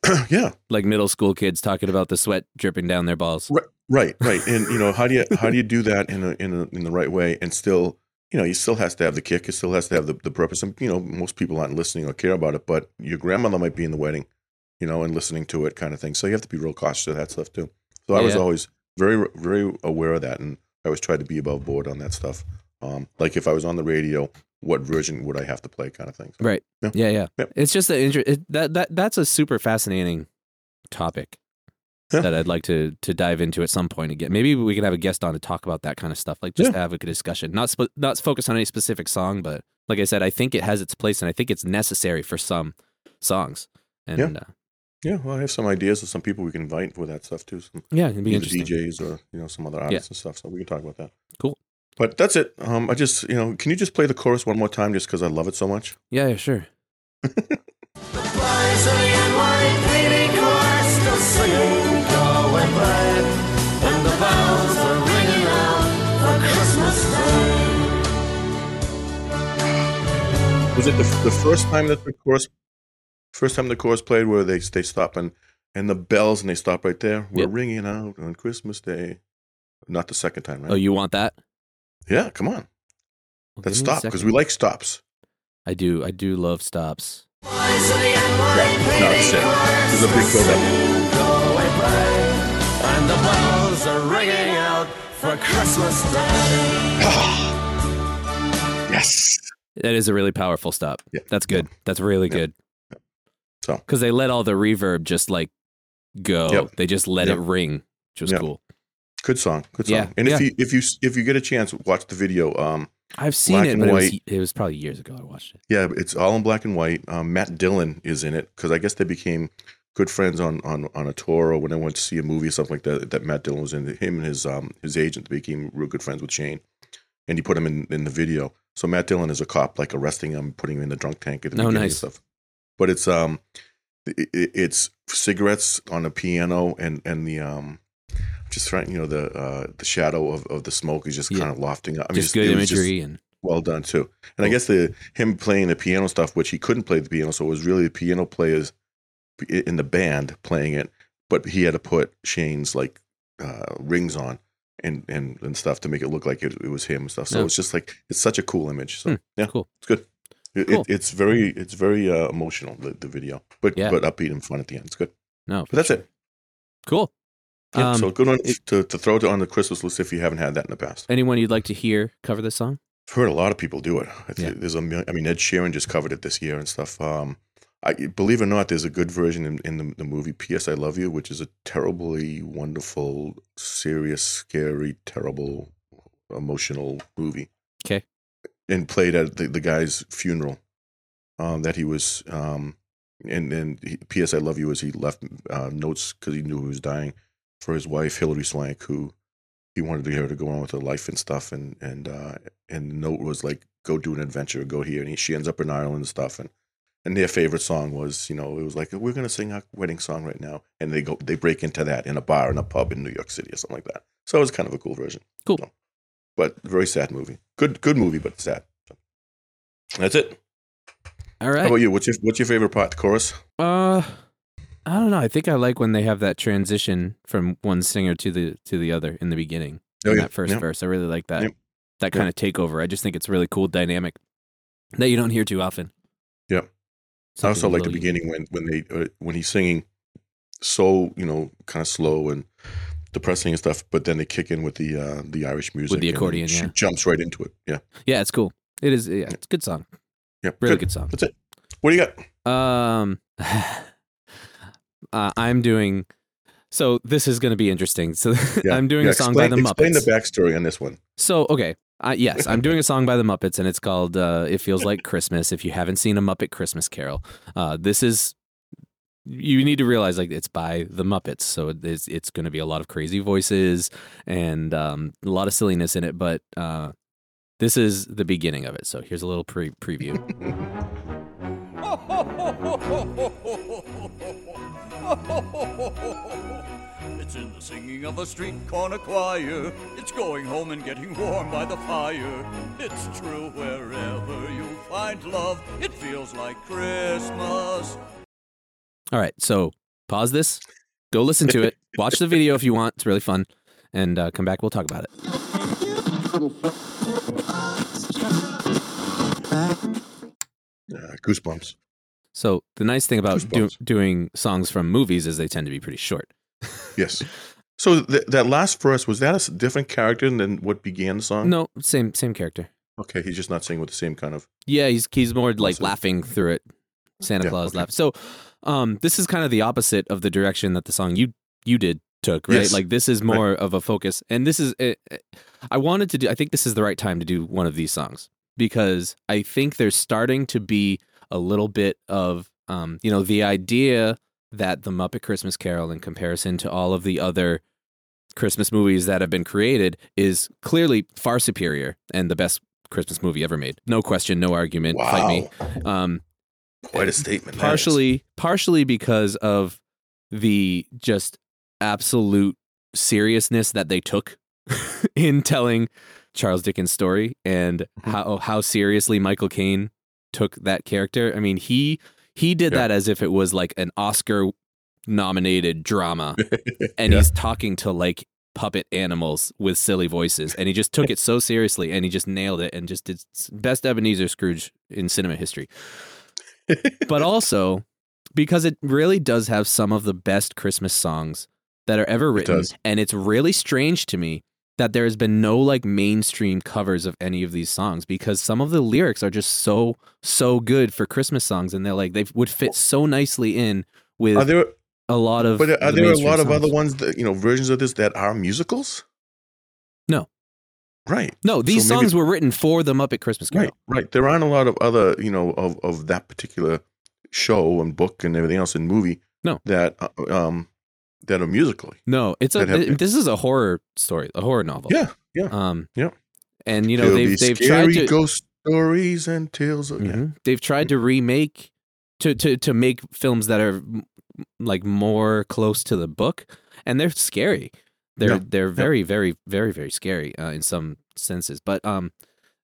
yeah. like middle school kids talking about the sweat dripping down their balls. Right, right. And, you know, how do you, how do you do that in a, in a, in the right way and still, you know, you still has to have the kick. It still has to have the, the purpose. And, you know, most people aren't listening or care about it, but your grandmother might be in the wedding, you know, and listening to it kind of thing. So you have to be real cautious of that stuff too. So I was always very, very aware of that. And I always tried to be above board on that stuff. Um, like if I was on the radio, what version would I have to play kind of thing. So, Right. Yeah. Yeah, yeah. Yep. It's just the inter- it, that that that's a super fascinating topic Yeah. that I'd like to to dive into at some point again. Maybe we can have a guest on to talk about that kind of stuff. Like just Yeah. have a good discussion, not sp- not focus on any specific song, but like I said, I think it has its place and I think it's necessary for some songs. And Yeah. yeah, uh, Yeah, well, I have some ideas of some people we can invite for that stuff too. Some yeah it'd be interesting. DJs or you know some other artists and stuff. So we can talk about that. Cool. But that's it. Um, I just you know, can you just play the chorus one more time, just because I love it so much? Yeah, yeah, sure. The boys of the NYPD chorus still singing Galway Bay And the bells are ringing out for Christmas Day Was it the, the first time that the chorus, first time the chorus played, where they they stop and and the bells and they stop right there? We're Yep. ringing out on Christmas Day. Not the second time, right? Oh, you want that? yeah, come on. Well, Let's give me a stop because we like stops. I do. I do love stops. Boys of the No, that's it. There's a big build up. Go and And the bells are ringing out for Christmas Day Yes. That is a really powerful stop. Yeah. That's good. That's really Yeah. good. So. because they let all the reverb just like go. Yep. They just let Yep. it ring, which was Yep. cool. Good song. Good song. Yeah, And if yeah. you if you if you get a chance, watch the video. Um, I've seen it, but it was, it was probably years ago I watched it. Yeah, it's all in black and white. Um, Matt Dillon is in it because I guess they became good friends on, on on a tour or when I went to see a movie or something like that. That Matt Dillon was in. Him and his um his agent became real good friends with Shane, and he put him in in the video. So Matt Dillon is a cop, like arresting him, putting him in the drunk tank at the Oh, beginning and nice. stuff. But it's um, it, it- it's cigarettes on a piano and and the um. Just trying, you know, the uh, the shadow of, of the smoke is just Yeah. kind of lofting up. I mean, just good it was just- imagery and well done too. And I guess the him playing the piano stuff, which he couldn't play the piano, so it was really the piano players in the band playing it, but he had to put Shane's like uh, rings on and, and and stuff to make it look like it, it was him and stuff. So it's just like it's such a cool image. So Hmm, yeah, cool. it's good. It, Cool. it, it's very it's very uh, emotional the, the video, but Yeah. but upbeat and fun at the end. It's good. no, But that's it. cool. Yeah, Um, so good one it- to, to throw it on the Christmas list if you haven't had that in the past. anyone you'd like to hear cover this song? I've heard a lot of people do it. I Yeah. There's a I mean, Ed Sheeran just covered it this year and stuff. Um, I believe it or not, there's a good version in, in the, the movie P.S. I Love You, which is a terribly wonderful, serious, scary, terrible, emotional movie. And played at the, the guy's funeral. Um, that he was, um, and and he, P.S. I Love You as he left uh, notes because he knew he was dying for his wife Hilary Swank, who he wanted to her to go on with her life and stuff, and and uh, and the note was like, "Go do an adventure, go here." And he, she ends up in Ireland and stuff, and and their favorite song was, you know, it was like, "We're gonna sing our wedding song right now," and they go, they break into that in a bar in a pub in New York City or something like that. So it was kind of a cool version. Cool. So, but very sad movie. Good good movie, but sad. That's it. All right. How about you? What's your what's your favorite part? The chorus? Uh, I don't know. I think I like when they have that transition from one singer to the to the other in the beginning. Oh, in yeah. that first Yeah. verse, I really like that. Yeah. That kind of takeover. I just think it's really cool dynamic that you don't hear too often. Yeah. I also like the beginning when when they uh, when he's singing so you know kind of slow and depressing and stuff, but then they kick in with the uh, the Irish music with the and accordion, She yeah. jumps right into it. Yeah, Yeah, it's cool. It is. Yeah, it's a good song. yeah, Really good song. That's it. What do you got? Um, uh, I'm doing So this is going to be interesting. So Yeah, I'm doing yeah, a song explain, by the Explain Muppets. Explain the backstory on this one. So okay, uh, yes, I'm doing a song by the Muppets, and it's called uh, "It Feels Like Christmas." If you haven't seen a Muppet Christmas Carol, uh, this is you need to realize like it's by the Muppets, so it's it's going to be a lot of crazy voices and um, a lot of silliness in it. But uh, this is the beginning of it. So here's a little pre- preview. It's in the singing of a street corner choir. It's going home and getting warm by the fire. It's true wherever you find love, it feels like Christmas. All right, so pause this, go listen to it, watch the video if you want. It's really fun, and uh, come back. We'll talk about it. Uh, goosebumps. So the nice thing about do- doing songs from movies is they tend to be pretty short. Yes. So th- that last verse was that a different character than what began the song? No, same same character. Okay, he's just not singing with the same kind of. Yeah, he's he's more like laughing through it. Santa Yeah, Claus okay. laugh. So, um, this is kind of the opposite of the direction that the song you you did took, right? Yes. Like this is more of a focus, and this is eh, eh, I wanted to do. I think this is the right time to do one of these songs because I think there's starting to be a little bit of um, you know, the idea that the Muppet Christmas Carol, in comparison to all of the other Christmas movies that have been created, is clearly far superior and the best Christmas movie ever made. No question, no argument. Wow. Fight me. Um, Quite a statement. partially partially because of the just absolute seriousness that they took in telling Charles Dickens' story and Mm-hmm. how how seriously Michael Caine took that character. I mean, he he did Yeah. that as if it was like an Oscar nominated drama and Yeah. he's talking to like puppet animals with silly voices and he just took it so seriously and he just nailed it and just did best Ebenezer Scrooge in cinema history but also because it really does have some of the best Christmas songs that are ever written. does. And it's really strange to me that there has been no like mainstream covers of any of these songs because some of the lyrics are just so so good for Christmas songs and they're like they would fit so nicely in with Are there? a lot of But uh, are the there a lot of songs. other ones that you know versions of this that are musicals? No. Right. No, these So songs were written for the Muppet Christmas Carol. Right. Right. There aren't a lot of other you know of of that particular show and book and everything else in movie. No. That uh, um that are musically. No, it's a have- th- this is a horror story, a horror novel. Yeah. Yeah. Um Yeah. And you know There'll they've they've tried to ghost stories and tales. Of, yeah. Mhm. They've tried to remake to to to make films that are like more close to the book, and they're scary. They're Yeah. they're very very very very scary uh, in some senses. But um,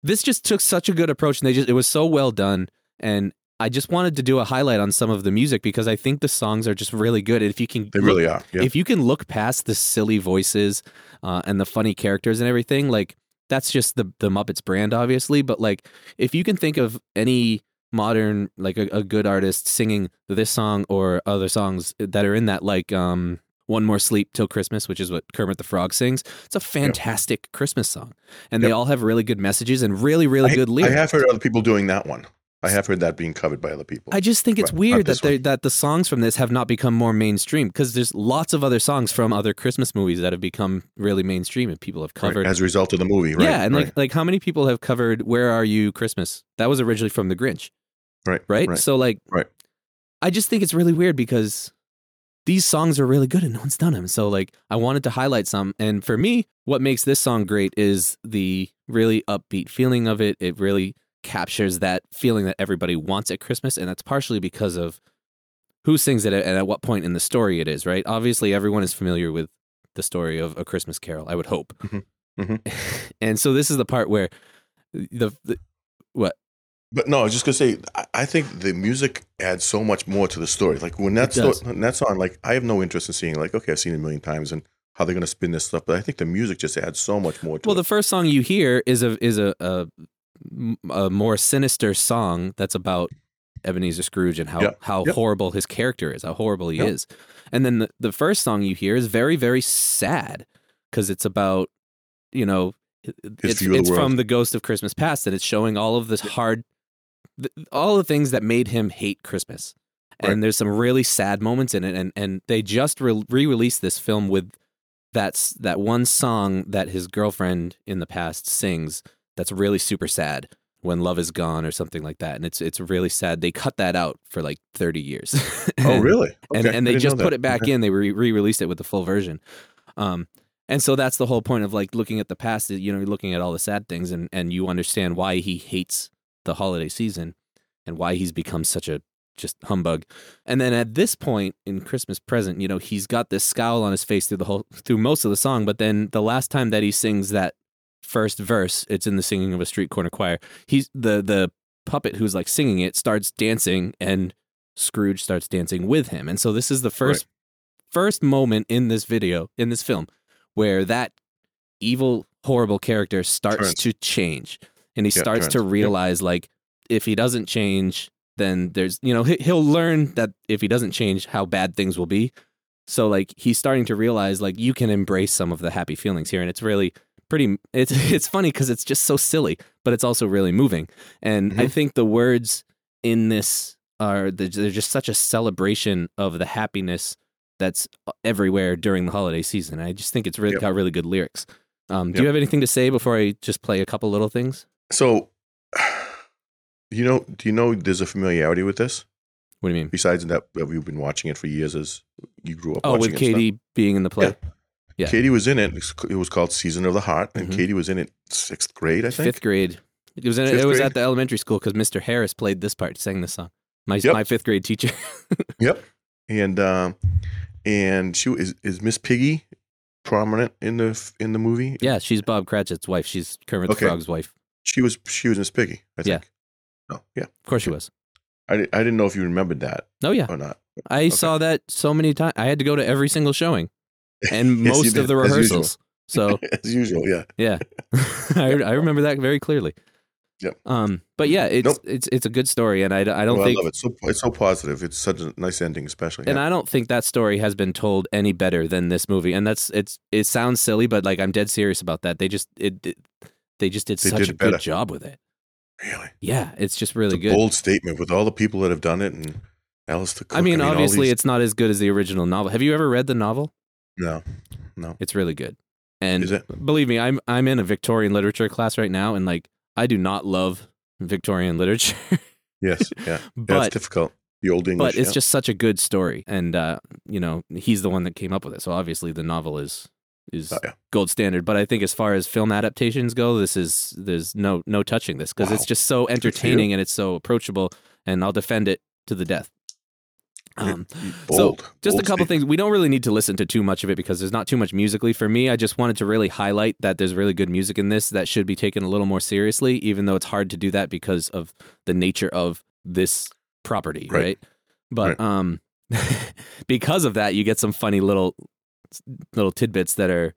this just took such a good approach, and they just it was so well done. And I just wanted to do a highlight on some of the music because I think the songs are just really good. If you can, They look- really are. Yeah. if you can look past the silly voices uh, and the funny characters and everything, like that's just the the Muppets brand, obviously. But like, if you can think of any modern like a, a good artist singing this song or other songs that are in that, like um, "One More Sleep Till Christmas," which is what Kermit the Frog sings, it's a fantastic Christmas song, and they all have really good messages and really really I, good lyrics. I have heard other people doing that one. I have heard that being covered by other people. I just think it's Right, weird that they that the songs from this have not become more mainstream because there's lots of other songs from other Christmas movies that have become really mainstream and people have Right, covered. as a result of the movie, right? yeah, and right, like like how many people have covered "Where Are You Christmas"? That was originally from The Grinch, right, right? right. So like, Right. I just think it's really weird because these songs are really good and no one's done them. So like, I wanted to highlight some, and for me, what makes this song great is the really upbeat feeling of it. It really captures that feeling that everybody wants at Christmas, and that's partially because of who sings it and at what point in the story it is. Right? Obviously, everyone is familiar with the story of A Christmas Carol. I would hope. Mhm. Mhm. and so this is the part where the, the what But no, I was just gonna say, I, I think the music adds so much more to the story. Like when that It sto- when that song, like I have no interest in seeing, like, okay, I've seen it a million times and how they're gonna spin this stuff, but I think the music just adds so much more to Well, the first song you hear is a is a, a a more sinister song that's about Ebenezer Scrooge and how how horrible his character is, how horrible he is. And then the, the first song you hear is very very sad because it's about you know it- it's view the it's from the Ghost of Christmas Past and it's showing all of this hard th- all the things that made him hate Christmas. and Right. there's some really sad moments in it. And and they just re released this film with that's that one song that his girlfriend in the past sings. That's really super sad when love is gone or something like that. And it's it's really sad. They cut that out for like 30 years. Oh, really? and Okay, and I they just put it back Okay. in. They re released it with the full version. Um, and so that's the whole point of like looking at the past. You know, looking at all the sad things, and and you understand why he hates the holiday season, and why he's become such a just humbug. And then at this point in Christmas Present, you know, he's got this scowl on his face through the whole through most of the song. But then the last time that he sings that first verse, it's in the singing of a street corner choir. He's the the puppet who's like singing it starts dancing and Scrooge starts dancing with him. And so this is the first first moment in this video, in this film, where that evil, horrible character starts Turns. to change. And he Yeah, starts to Yep. realize like if he doesn't change, then there's you know, he- he'll learn that if he doesn't change how bad things will be. So like he's starting to realize like you can embrace some of the happy feelings here and it's really pretty it's it's funny cuz it's just so silly, but it's also really moving. And I Mhm. think the words in this are they're they're just such a celebration of the happiness that's everywhere during the holiday season. I just think it's really Yep. got really good lyrics. Um, do Yep. you have anything to say before I just play a couple little things? So, you know, do you know there's a familiarity with this? What do you mean? Besides that, that we've been watching it for years as you grew up Oh, watching with it stuff? Katie being in the play. yeah. Katie was in it. It was called Season of the Heart, and Mhm. Katie was in it sixth grade, I think. Fifth grade. It was in, Fifth it was at the elementary school because Mr. Harris played this part, sang this song. My Yep. my fifth grade teacher. Yep. And um, and she is is Miss Piggy prominent in the in the movie? yeah, she's Bob Cratchit's wife. She's Kermit Okay. the Frog's wife. She was she was Miss Piggy. I think. Yeah. Oh yeah. Of course she was. I, I didn't know if you remembered that Oh yeah, or not. I saw that so many times. I had to go to every single showing and Yes, most of the as rehearsals. So As usual, yeah. yeah, I, I remember that very clearly. Yep. Um, but yeah, it's Nope. it's it's a good story, and I, I don't Well, think I love it. So it's so positive. It's such a nice ending, especially. and yeah. I don't think that story has been told any better than this movie. And that's it's it sounds silly, but like I'm dead serious about that. They just it, it they just did They such did a it good job with it. really, Yeah, it's just really it's a good. bold statement with all the people that have done it and Alistair Cook. I mean, all obviously, these- it's not as good as the original novel. Have you ever read the novel? no, no. It's really good. And believe me, I'm I'm in a Victorian literature class right now, and like I do not love Victorian literature, Yes, yeah. yeah but it's difficult. The old English. but it's yeah. just such a good story, and uh, you know he's the one that came up with it. So obviously, the novel is is Oh, yeah. gold standard. But I think as far as film adaptations go, this is there's no no touching this because it's just so entertaining and it's so approachable, and I'll defend it to the death. Um, bold. so just bold a couple statement. things. We don't really need to listen to too much of it because there's not too much musically for me. I just wanted to really highlight that there's really good music in this that should be taken a little more seriously, even though it's hard to do that because of the nature of this property, right? Right. But um, because of that, you get some funny little little tidbits that are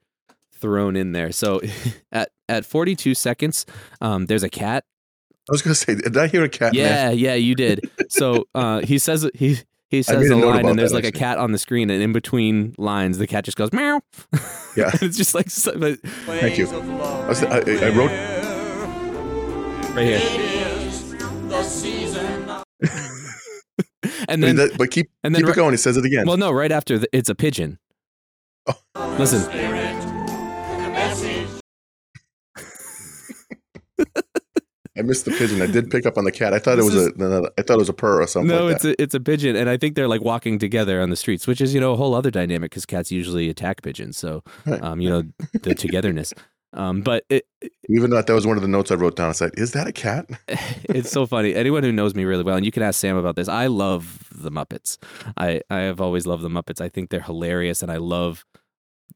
thrown in there. So at at 42 seconds, um, there's a cat I was gonna say, did I hear a cat? yeah, yeah, you did. So uh, he says he he says a line, and there's that, like a cat on the screen, and in between lines, the cat just goes meow. Yeah. it's just like so, but Thank you. I, was, I, I wrote. right here, and then that, but keep and then keep ri- it going. He says it again. well, no, right after the, it's a pigeon. Listen, I missed the pigeon. I did pick up on the cat. I thought it was a. No, no, thought it was a purr or something. no, like it's that. a it's a pigeon, and I think they're like walking together on the streets, which is you know a whole other dynamic because cats usually attack pigeons, so Right. um, you know the togetherness. Um, but it, Even though that was one of the notes I wrote down. I said, "Is that a cat?" it's so funny. Anyone who knows me really well, and you can ask Sam about this. I love the Muppets. I I have always loved the Muppets. I think they're hilarious, and I love.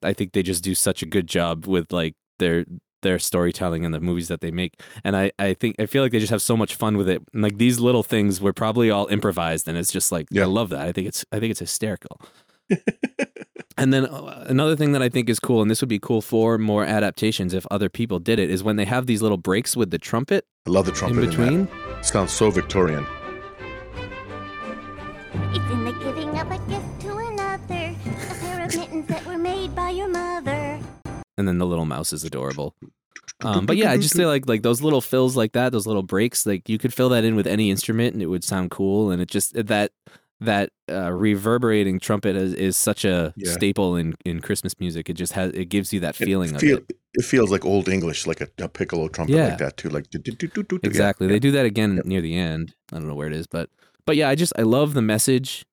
I think they just do such a good job with like their their storytelling and the movies that they make. And I I think I feel like they just have so much fun with it. And like these little things were probably all improvised, and it's just like Yeah. I love that. I think it's I think it's hysterical. And then uh, another thing that I think is cool, and this would be cool for more adaptations if other people did it, is when they have these little breaks with the trumpet I love the trumpet in between. between. Sounds so Victorian. It's in the giving of a gift to another. A pair of mittens that were made by your mother. and then the little mouse is adorable. Um, but yeah, I just feel like like those little fills like that, those little breaks, like you could fill that in with any instrument and it would sound cool. And it just that that uh, reverberating trumpet is, is such a Yeah. staple in, in Christmas music. It just has it gives you that feeling it, of it. it feels like old English, like a, a piccolo trumpet Yeah. like that too. Like do, do, do, Exactly. yeah. They do that again Yep. near the end. I don't know where it is, but but yeah, I just I love the message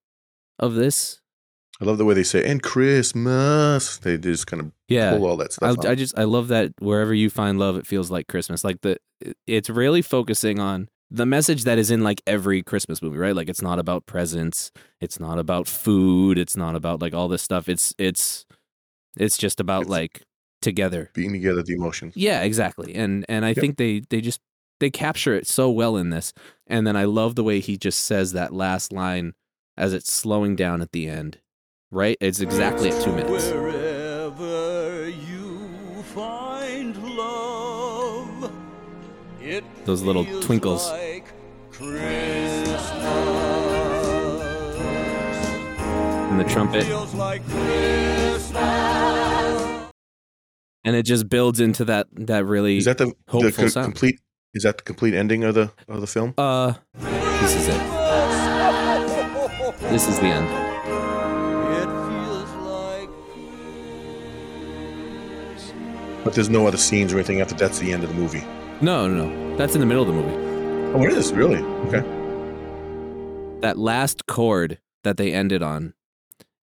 of this. I love the way they say "and Christmas." They just kind of Yeah. pull all that I, stuff. out. I just I love that wherever you find love, it feels like Christmas. Like the it's really focusing on the message that is in like every Christmas movie, right? Like it's not about presents, it's not about food, it's not about like all this stuff. It's it's it's just about It's- like together. Being together, the emotions. Yeah, exactly. And and I Yep. think they they just they capture it so well in this. And then I love the way he just says that last line as it's slowing down at the end. Right? It's exactly at two minutes. Those little twinkles. Like And the trumpet. Like And it just builds into that that really Is that the, the hopeful co- sound. complete? Is that the complete ending of the of the film? uh this is it. This is the end. It feels like But there's no other scenes or anything after that's the end of the movie. No, no, no. That's in the middle of the movie. Oh, it is really okay. That last chord that they ended on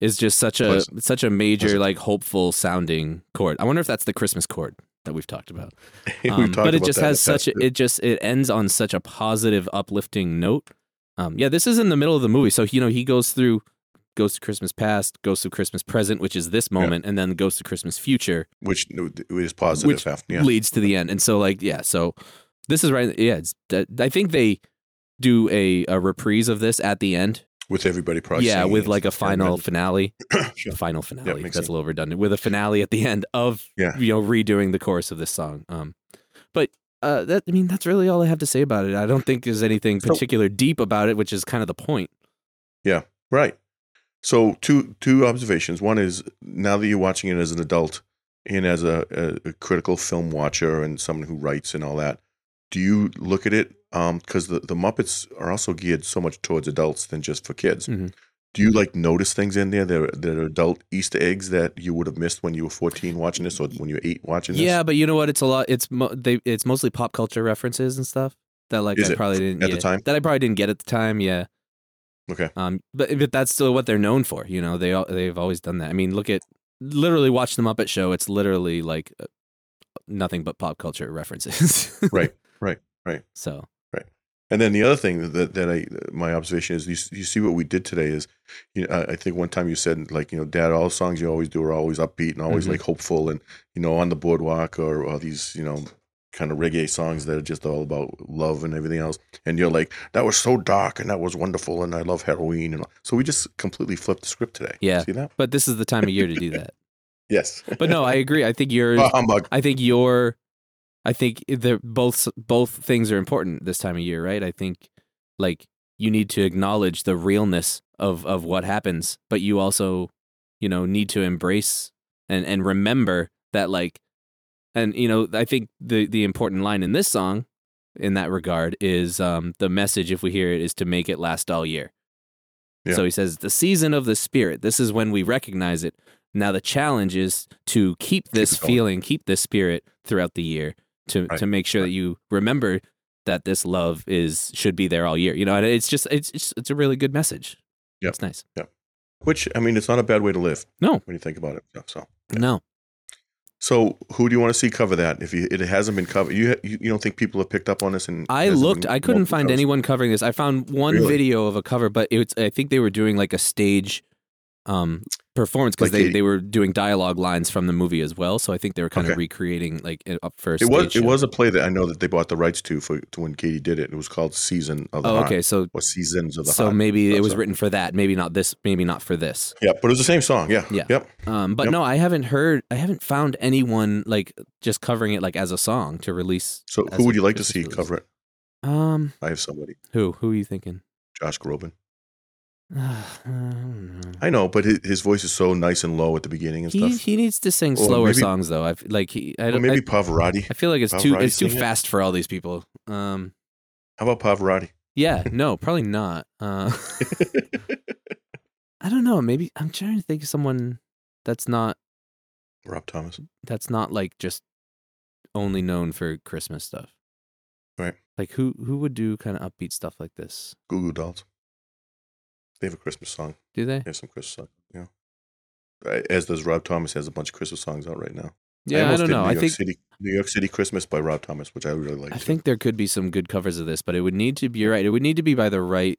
is just such a Pleasant. such a major Pleasant. like hopeful sounding chord. I wonder if that's the Christmas chord that we've talked about. We've Um, talked but it about just that has such a, it just it ends on such a positive uplifting note um yeah this is in the middle of the movie so you know he goes through ghost of christmas past ghost of christmas present which is this moment and then ghost of christmas future which is positive. which after, yeah. leads to the end and so like yeah so this is right yeah it's, i think they do a, a reprise of this at the end with everybody probably. yeah with like a final finale Sure. final finale makes that's sense. a little redundant with a finale at the end of Yeah. you know redoing the chorus of this song um but uh that i mean that's really all i have to say about it i don't think there's anything So- particular deep about it which is kind of the point yeah Right. So two two observations. One is now that you're watching it as an adult and as a, a, a critical film watcher and someone who writes and all that, do you look at it because the the Muppets are also geared so much towards adults than just for kids. Mhm. Do you like notice things in there that are, that are adult Easter eggs that you would have missed when you were 14 watching this or when you were eight watching this? yeah but you know what it's a lot it's mo- they it's mostly pop culture references and stuff that like Is i probably didn't At the time? that i probably didn't get at the time yeah Okay. um but, but that's still what they're known for you know they they've always done that i mean look at literally watch the muppet show it's literally like uh, nothing but pop culture references Right. Right. Right. so Right. And then the other thing that that I my observation is you, you see what we did today is you know I think one time you said like you know dad all the songs you always do are always upbeat and always Mhm. like hopeful and you know on the boardwalk or, or these you know kind of reggae songs that are just all about love and everything else and you're like that was so dark and that was wonderful and I love Halloween and all. so we just completely flipped the script today Yeah. see that but this is the time of year to do that yes but no i agree i think yours humbug. I think your, I think the both both things are important this time of year, right? I think like you need to acknowledge the realness of of what happens, but you also, you know, need to embrace and and remember that like, and you know, I think the the important line in this song, in that regard, is um the message if we hear it is to make it last all year. Yeah. So he says the season of the spirit. This is when we recognize it. Now the challenge is to keep this going. feeling, keep this spirit throughout the year to Right, to make sure that you remember that this love is should be there all year. You know, and it's just it's it's, it's a really good message. Yeah, It's nice. Yeah, which I mean it's not a bad way to live No. when you think about it so, so. No. So, who do you want to see cover that? If you, it hasn't been covered, you, you you don't think people have picked up on this? And I looked. I couldn't find covers? anyone covering this. I found one Really? video of a cover, but it's. I think they were doing like a stage um, performance because Like they, they were doing dialogue lines from the movie as well. So I think they were kind of recreating like up first. It was stage it was a play that I know that they bought the rights to for to when Katie did it. It was called Season of the Oh, okay. So or Seasons of the so maybe it was right. written for that. Maybe not this. Maybe not for this. Yeah, but it was the same song. Yeah, Yeah. yep. Um, but Yep. no, I haven't heard. I haven't found anyone like just covering it like as a song to release. So, who would you like to see release. cover it? Um, I have somebody, who? Who are you thinking? Josh Groban. I know. But his, his voice is so nice and low at the beginning and He stuff. he needs to sing slower maybe- songs though. I like he. I don't. maybe I, Pavarotti. I feel like it's Bob too it's too sing it? fast for all these people. Um, How about Pavarotti? Yeah, no, probably not. Uh, I don't know. Maybe I'm trying to think of someone that's not Rob Thomas. that's not like just only known for Christmas stuff. Right. Like who who would do kind of upbeat stuff like this? Goo Goo Dolls. They have a Christmas song. Do they? They have some Christmas song. Yeah. As does Rob Thomas has a bunch of Christmas songs out right now. Yeah, I, almost don't did know. New I York think City, New York City Christmas by Rob Thomas, which I really like. I too. think there could be some good covers of this, but it would need to be right. It would need to be by the right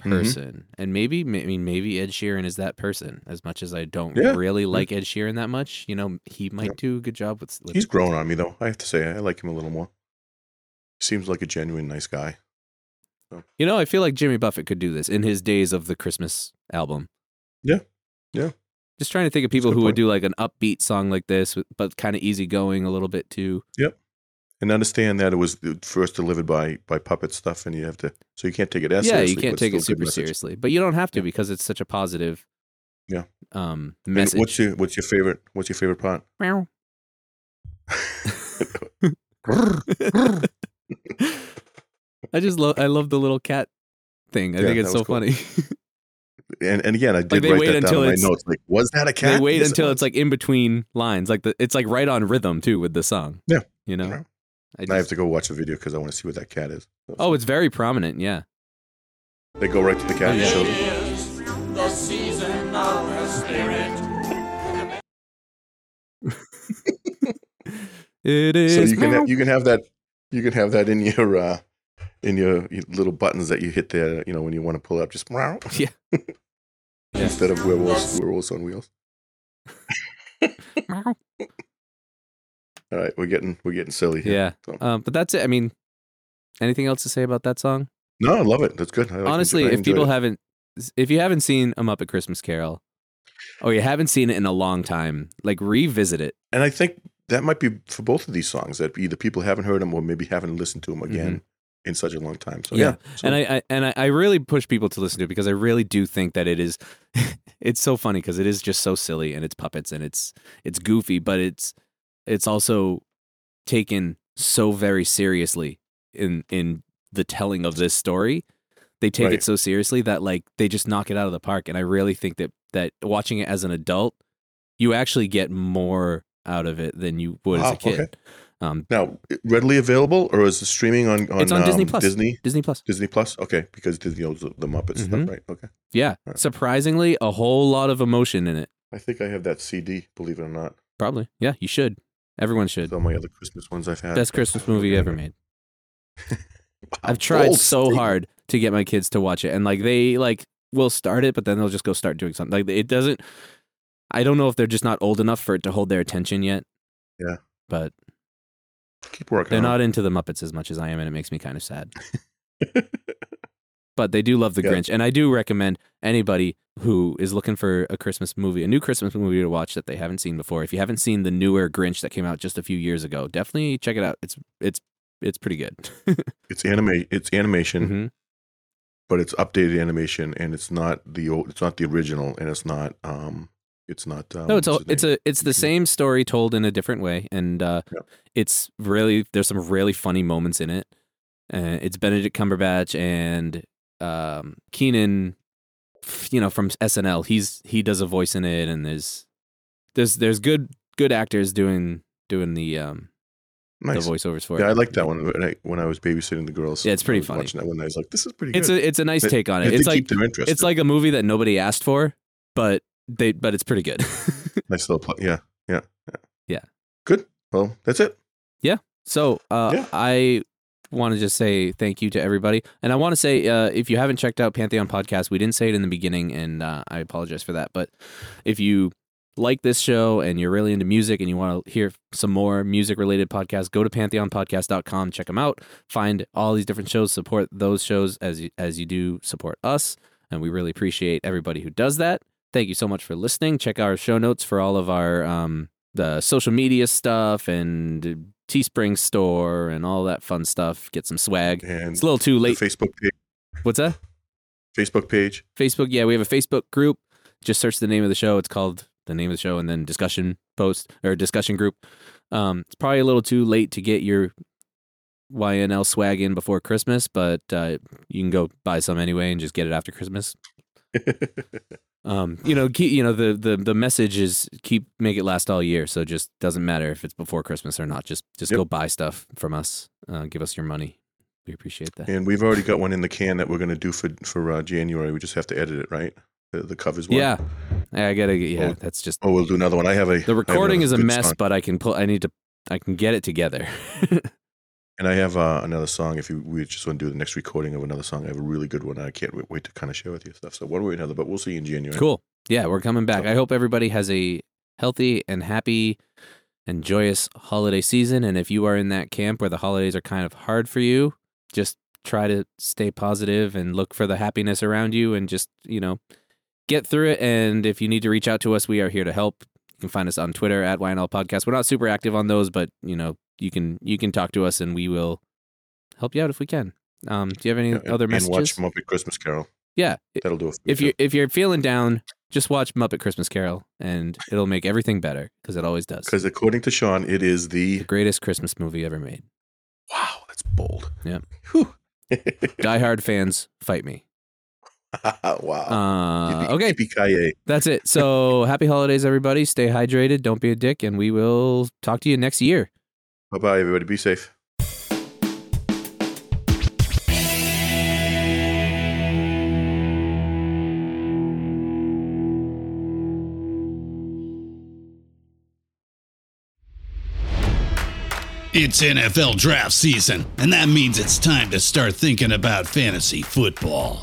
Mm-hmm. person, and maybe I mean maybe Ed Sheeran is that person. As much as I don't Yeah. really like Ed Sheeran that much, you know, he might Yeah. do a good job with. with he's grown on me though. I have to say, I like him a little more. Seems like a genuine nice guy. You know, I feel like Jimmy Buffett could do this in his days of the Christmas album. Yeah. Yeah. Just trying to think of people who would do like an upbeat song like this, but kind of easygoing a little bit too. Yep. And understand that it was first delivered by by puppet stuff, and you have to, so you can't take it as yeah, you can't take it still a good super seriously, but you don't have to Yeah. because it's such a positive. Yeah. Um, And message. What's your What's your favorite What's your favorite part? Meow. I just love I love the little cat thing. I Yeah, think it's so cool. funny. and and again, I did they write wait that down until in my notes. Like, was that a cat? they wait Yes, until was. it's like in between lines. Like the it's like right on rhythm too with the song. Yeah. You know? Yeah. I And I have to go watch the video because I want to see what that cat is. oh, it's very prominent, yeah. they go right to the cat and Yeah. show. It is the season of the spirit. It is So you can meow. ha- you can have that you can have that in your uh, in your, your little buttons that you hit there. You know when you want to pull up, just meow. Yeah. instead of werewolves werewolves on wheels. Meow. All right, we're getting we're getting silly here. Yeah. So- Um, but that's it. I mean, anything else to say about that song? No, I love it. That's good. I like Honestly, I if people it. haven't, if you haven't seen a Muppet Christmas Carol, or you haven't seen it in a long time, like revisit it. and I think that might be for both of these songs that either people haven't heard them or maybe haven't listened to them again in such a long time. So. Yeah. yeah, So- and I, I and I, really push people to listen to it because I really do think that it is it's so funny because it is just so silly and it's puppets and it's it's goofy but it's it's also taken so very seriously in in the telling of this story they take Right. it so seriously that like they just knock it out of the park and I really think that that watching it as an adult you actually get more out of it than you would as a kid okay. Um now readily available or is it streaming on on, it's on Disney um, Plus Disney Disney Plus Disney Plus? Okay, because Disney owns the, Muppets Mhm. stuff, right? Okay. yeah Right. surprisingly a whole lot of emotion in it I think I have that CD. Believe it or not, Probably. Yeah, you should. Everyone should. all my other Christmas ones I've had. Best Christmas movie ever made. I've tried so hard to get my kids to watch it and like they like will start it but then they'll just go start doing something. Like it doesn't I don't know if they're just not old enough for it to hold their attention yet. Yeah. But Keep working. they're not into the Muppets as much as I am and it makes me kind of sad. but they do love the Yeah. Grinch and I do recommend anybody who is looking for a Christmas movie, a new Christmas movie to watch that they haven't seen before. If you haven't seen the newer Grinch that came out just a few years ago, definitely check it out. It's it's it's pretty good. It's anime. It's animation, Mhm. but it's updated animation, and it's not the old. It's not the original, and it's not. Um, it's not. Um, No, it's a, it's a it's the same story told in a different way, and uh, Yeah. it's really there's some really funny moments in it. Uh, it's Benedict Cumberbatch and um, Kenan, you know, from SNL. He's he does a voice in it, and there's there's there's good good actors doing doing the um nice. the voiceovers for it. Yeah, it. I like that one when I when I was babysitting the girls. Yeah, it's pretty funny. Watching that one, I was like, "This is pretty It's good." a it's a nice take on it. it It's like it's like a movie that nobody asked for, but they but it's pretty good. nice little. play. yeah, yeah, yeah. Yeah. Good. Well, that's it. Yeah. So uh, Yeah. I want to just say thank you to everybody, and I want to say uh, if you haven't checked out Pantheon podcast, we didn't say it in the beginning, and uh, I apologize for that. But if you like this show and you're really into music and you want to hear some more music related podcasts, go to pantheonpodcast.com, check them out, find all these different shows, support those shows as you, as you do support us, and we really appreciate everybody who does that. Thank you so much for listening. Check our show notes for all of our um, the social media stuff and Teespring store and all that fun stuff. Get some swag. And It's a little too late. Facebook page. What's that? Facebook page. Facebook. Yeah, we have a Facebook group. Just search the name of the show. It's called the name of the show and then discussion post or discussion group. Um, it's probably a little too late to get your YNL swag in before Christmas, but uh, you can go buy some anyway and just get it after Christmas. Um, you know, keep, you know the, the the message is keep make it last all year. So just doesn't matter if it's before Christmas or not. Just just Yep. go buy stuff from us. Uh, give us your money. We appreciate that. and we've already got one in the can that we're going to do for for uh, January. We just have to edit it, right? The, the covers one. Yeah, I gotta. Get yeah, Oh. that's just Oh, we'll do another one. I have a. the recording is a mess, song. but I can pull. I need to. I can get it together. And I have uh, another song. If you we just want to do the next recording of another song, I have a really good one. I can't wait, wait to kind of share with you stuff. So one way or another, but we'll see you in January. cool. Yeah, we're coming back. I hope everybody has a healthy and happy and joyous holiday season. And if you are in that camp where the holidays are kind of hard for you, just try to stay positive and look for the happiness around you and just, you know, get through it. And if you need to reach out to us, we are here to help. You can find us on Twitter at YNL Podcast. We're not super active on those, but you know, you can you can talk to us and we will help you out if we can. Um, do you have any Yeah, other and messages? watch Muppet Christmas Carol. yeah, That'll do if you if you're feeling down, just watch Muppet Christmas Carol, and it'll make everything better because it always does. because according to Sean, it is the The greatest Christmas movie ever made. wow. That's bold. Yeah. Die Hard fans, fight me. wow. Uh, okay, Yippee-ki-yay. that's it. So happy holidays, everybody. Stay hydrated. Don't be a dick, and we will talk to you next year. Bye bye, everybody. Be safe. It's NFL draft season, and that means it's time to start thinking about fantasy football.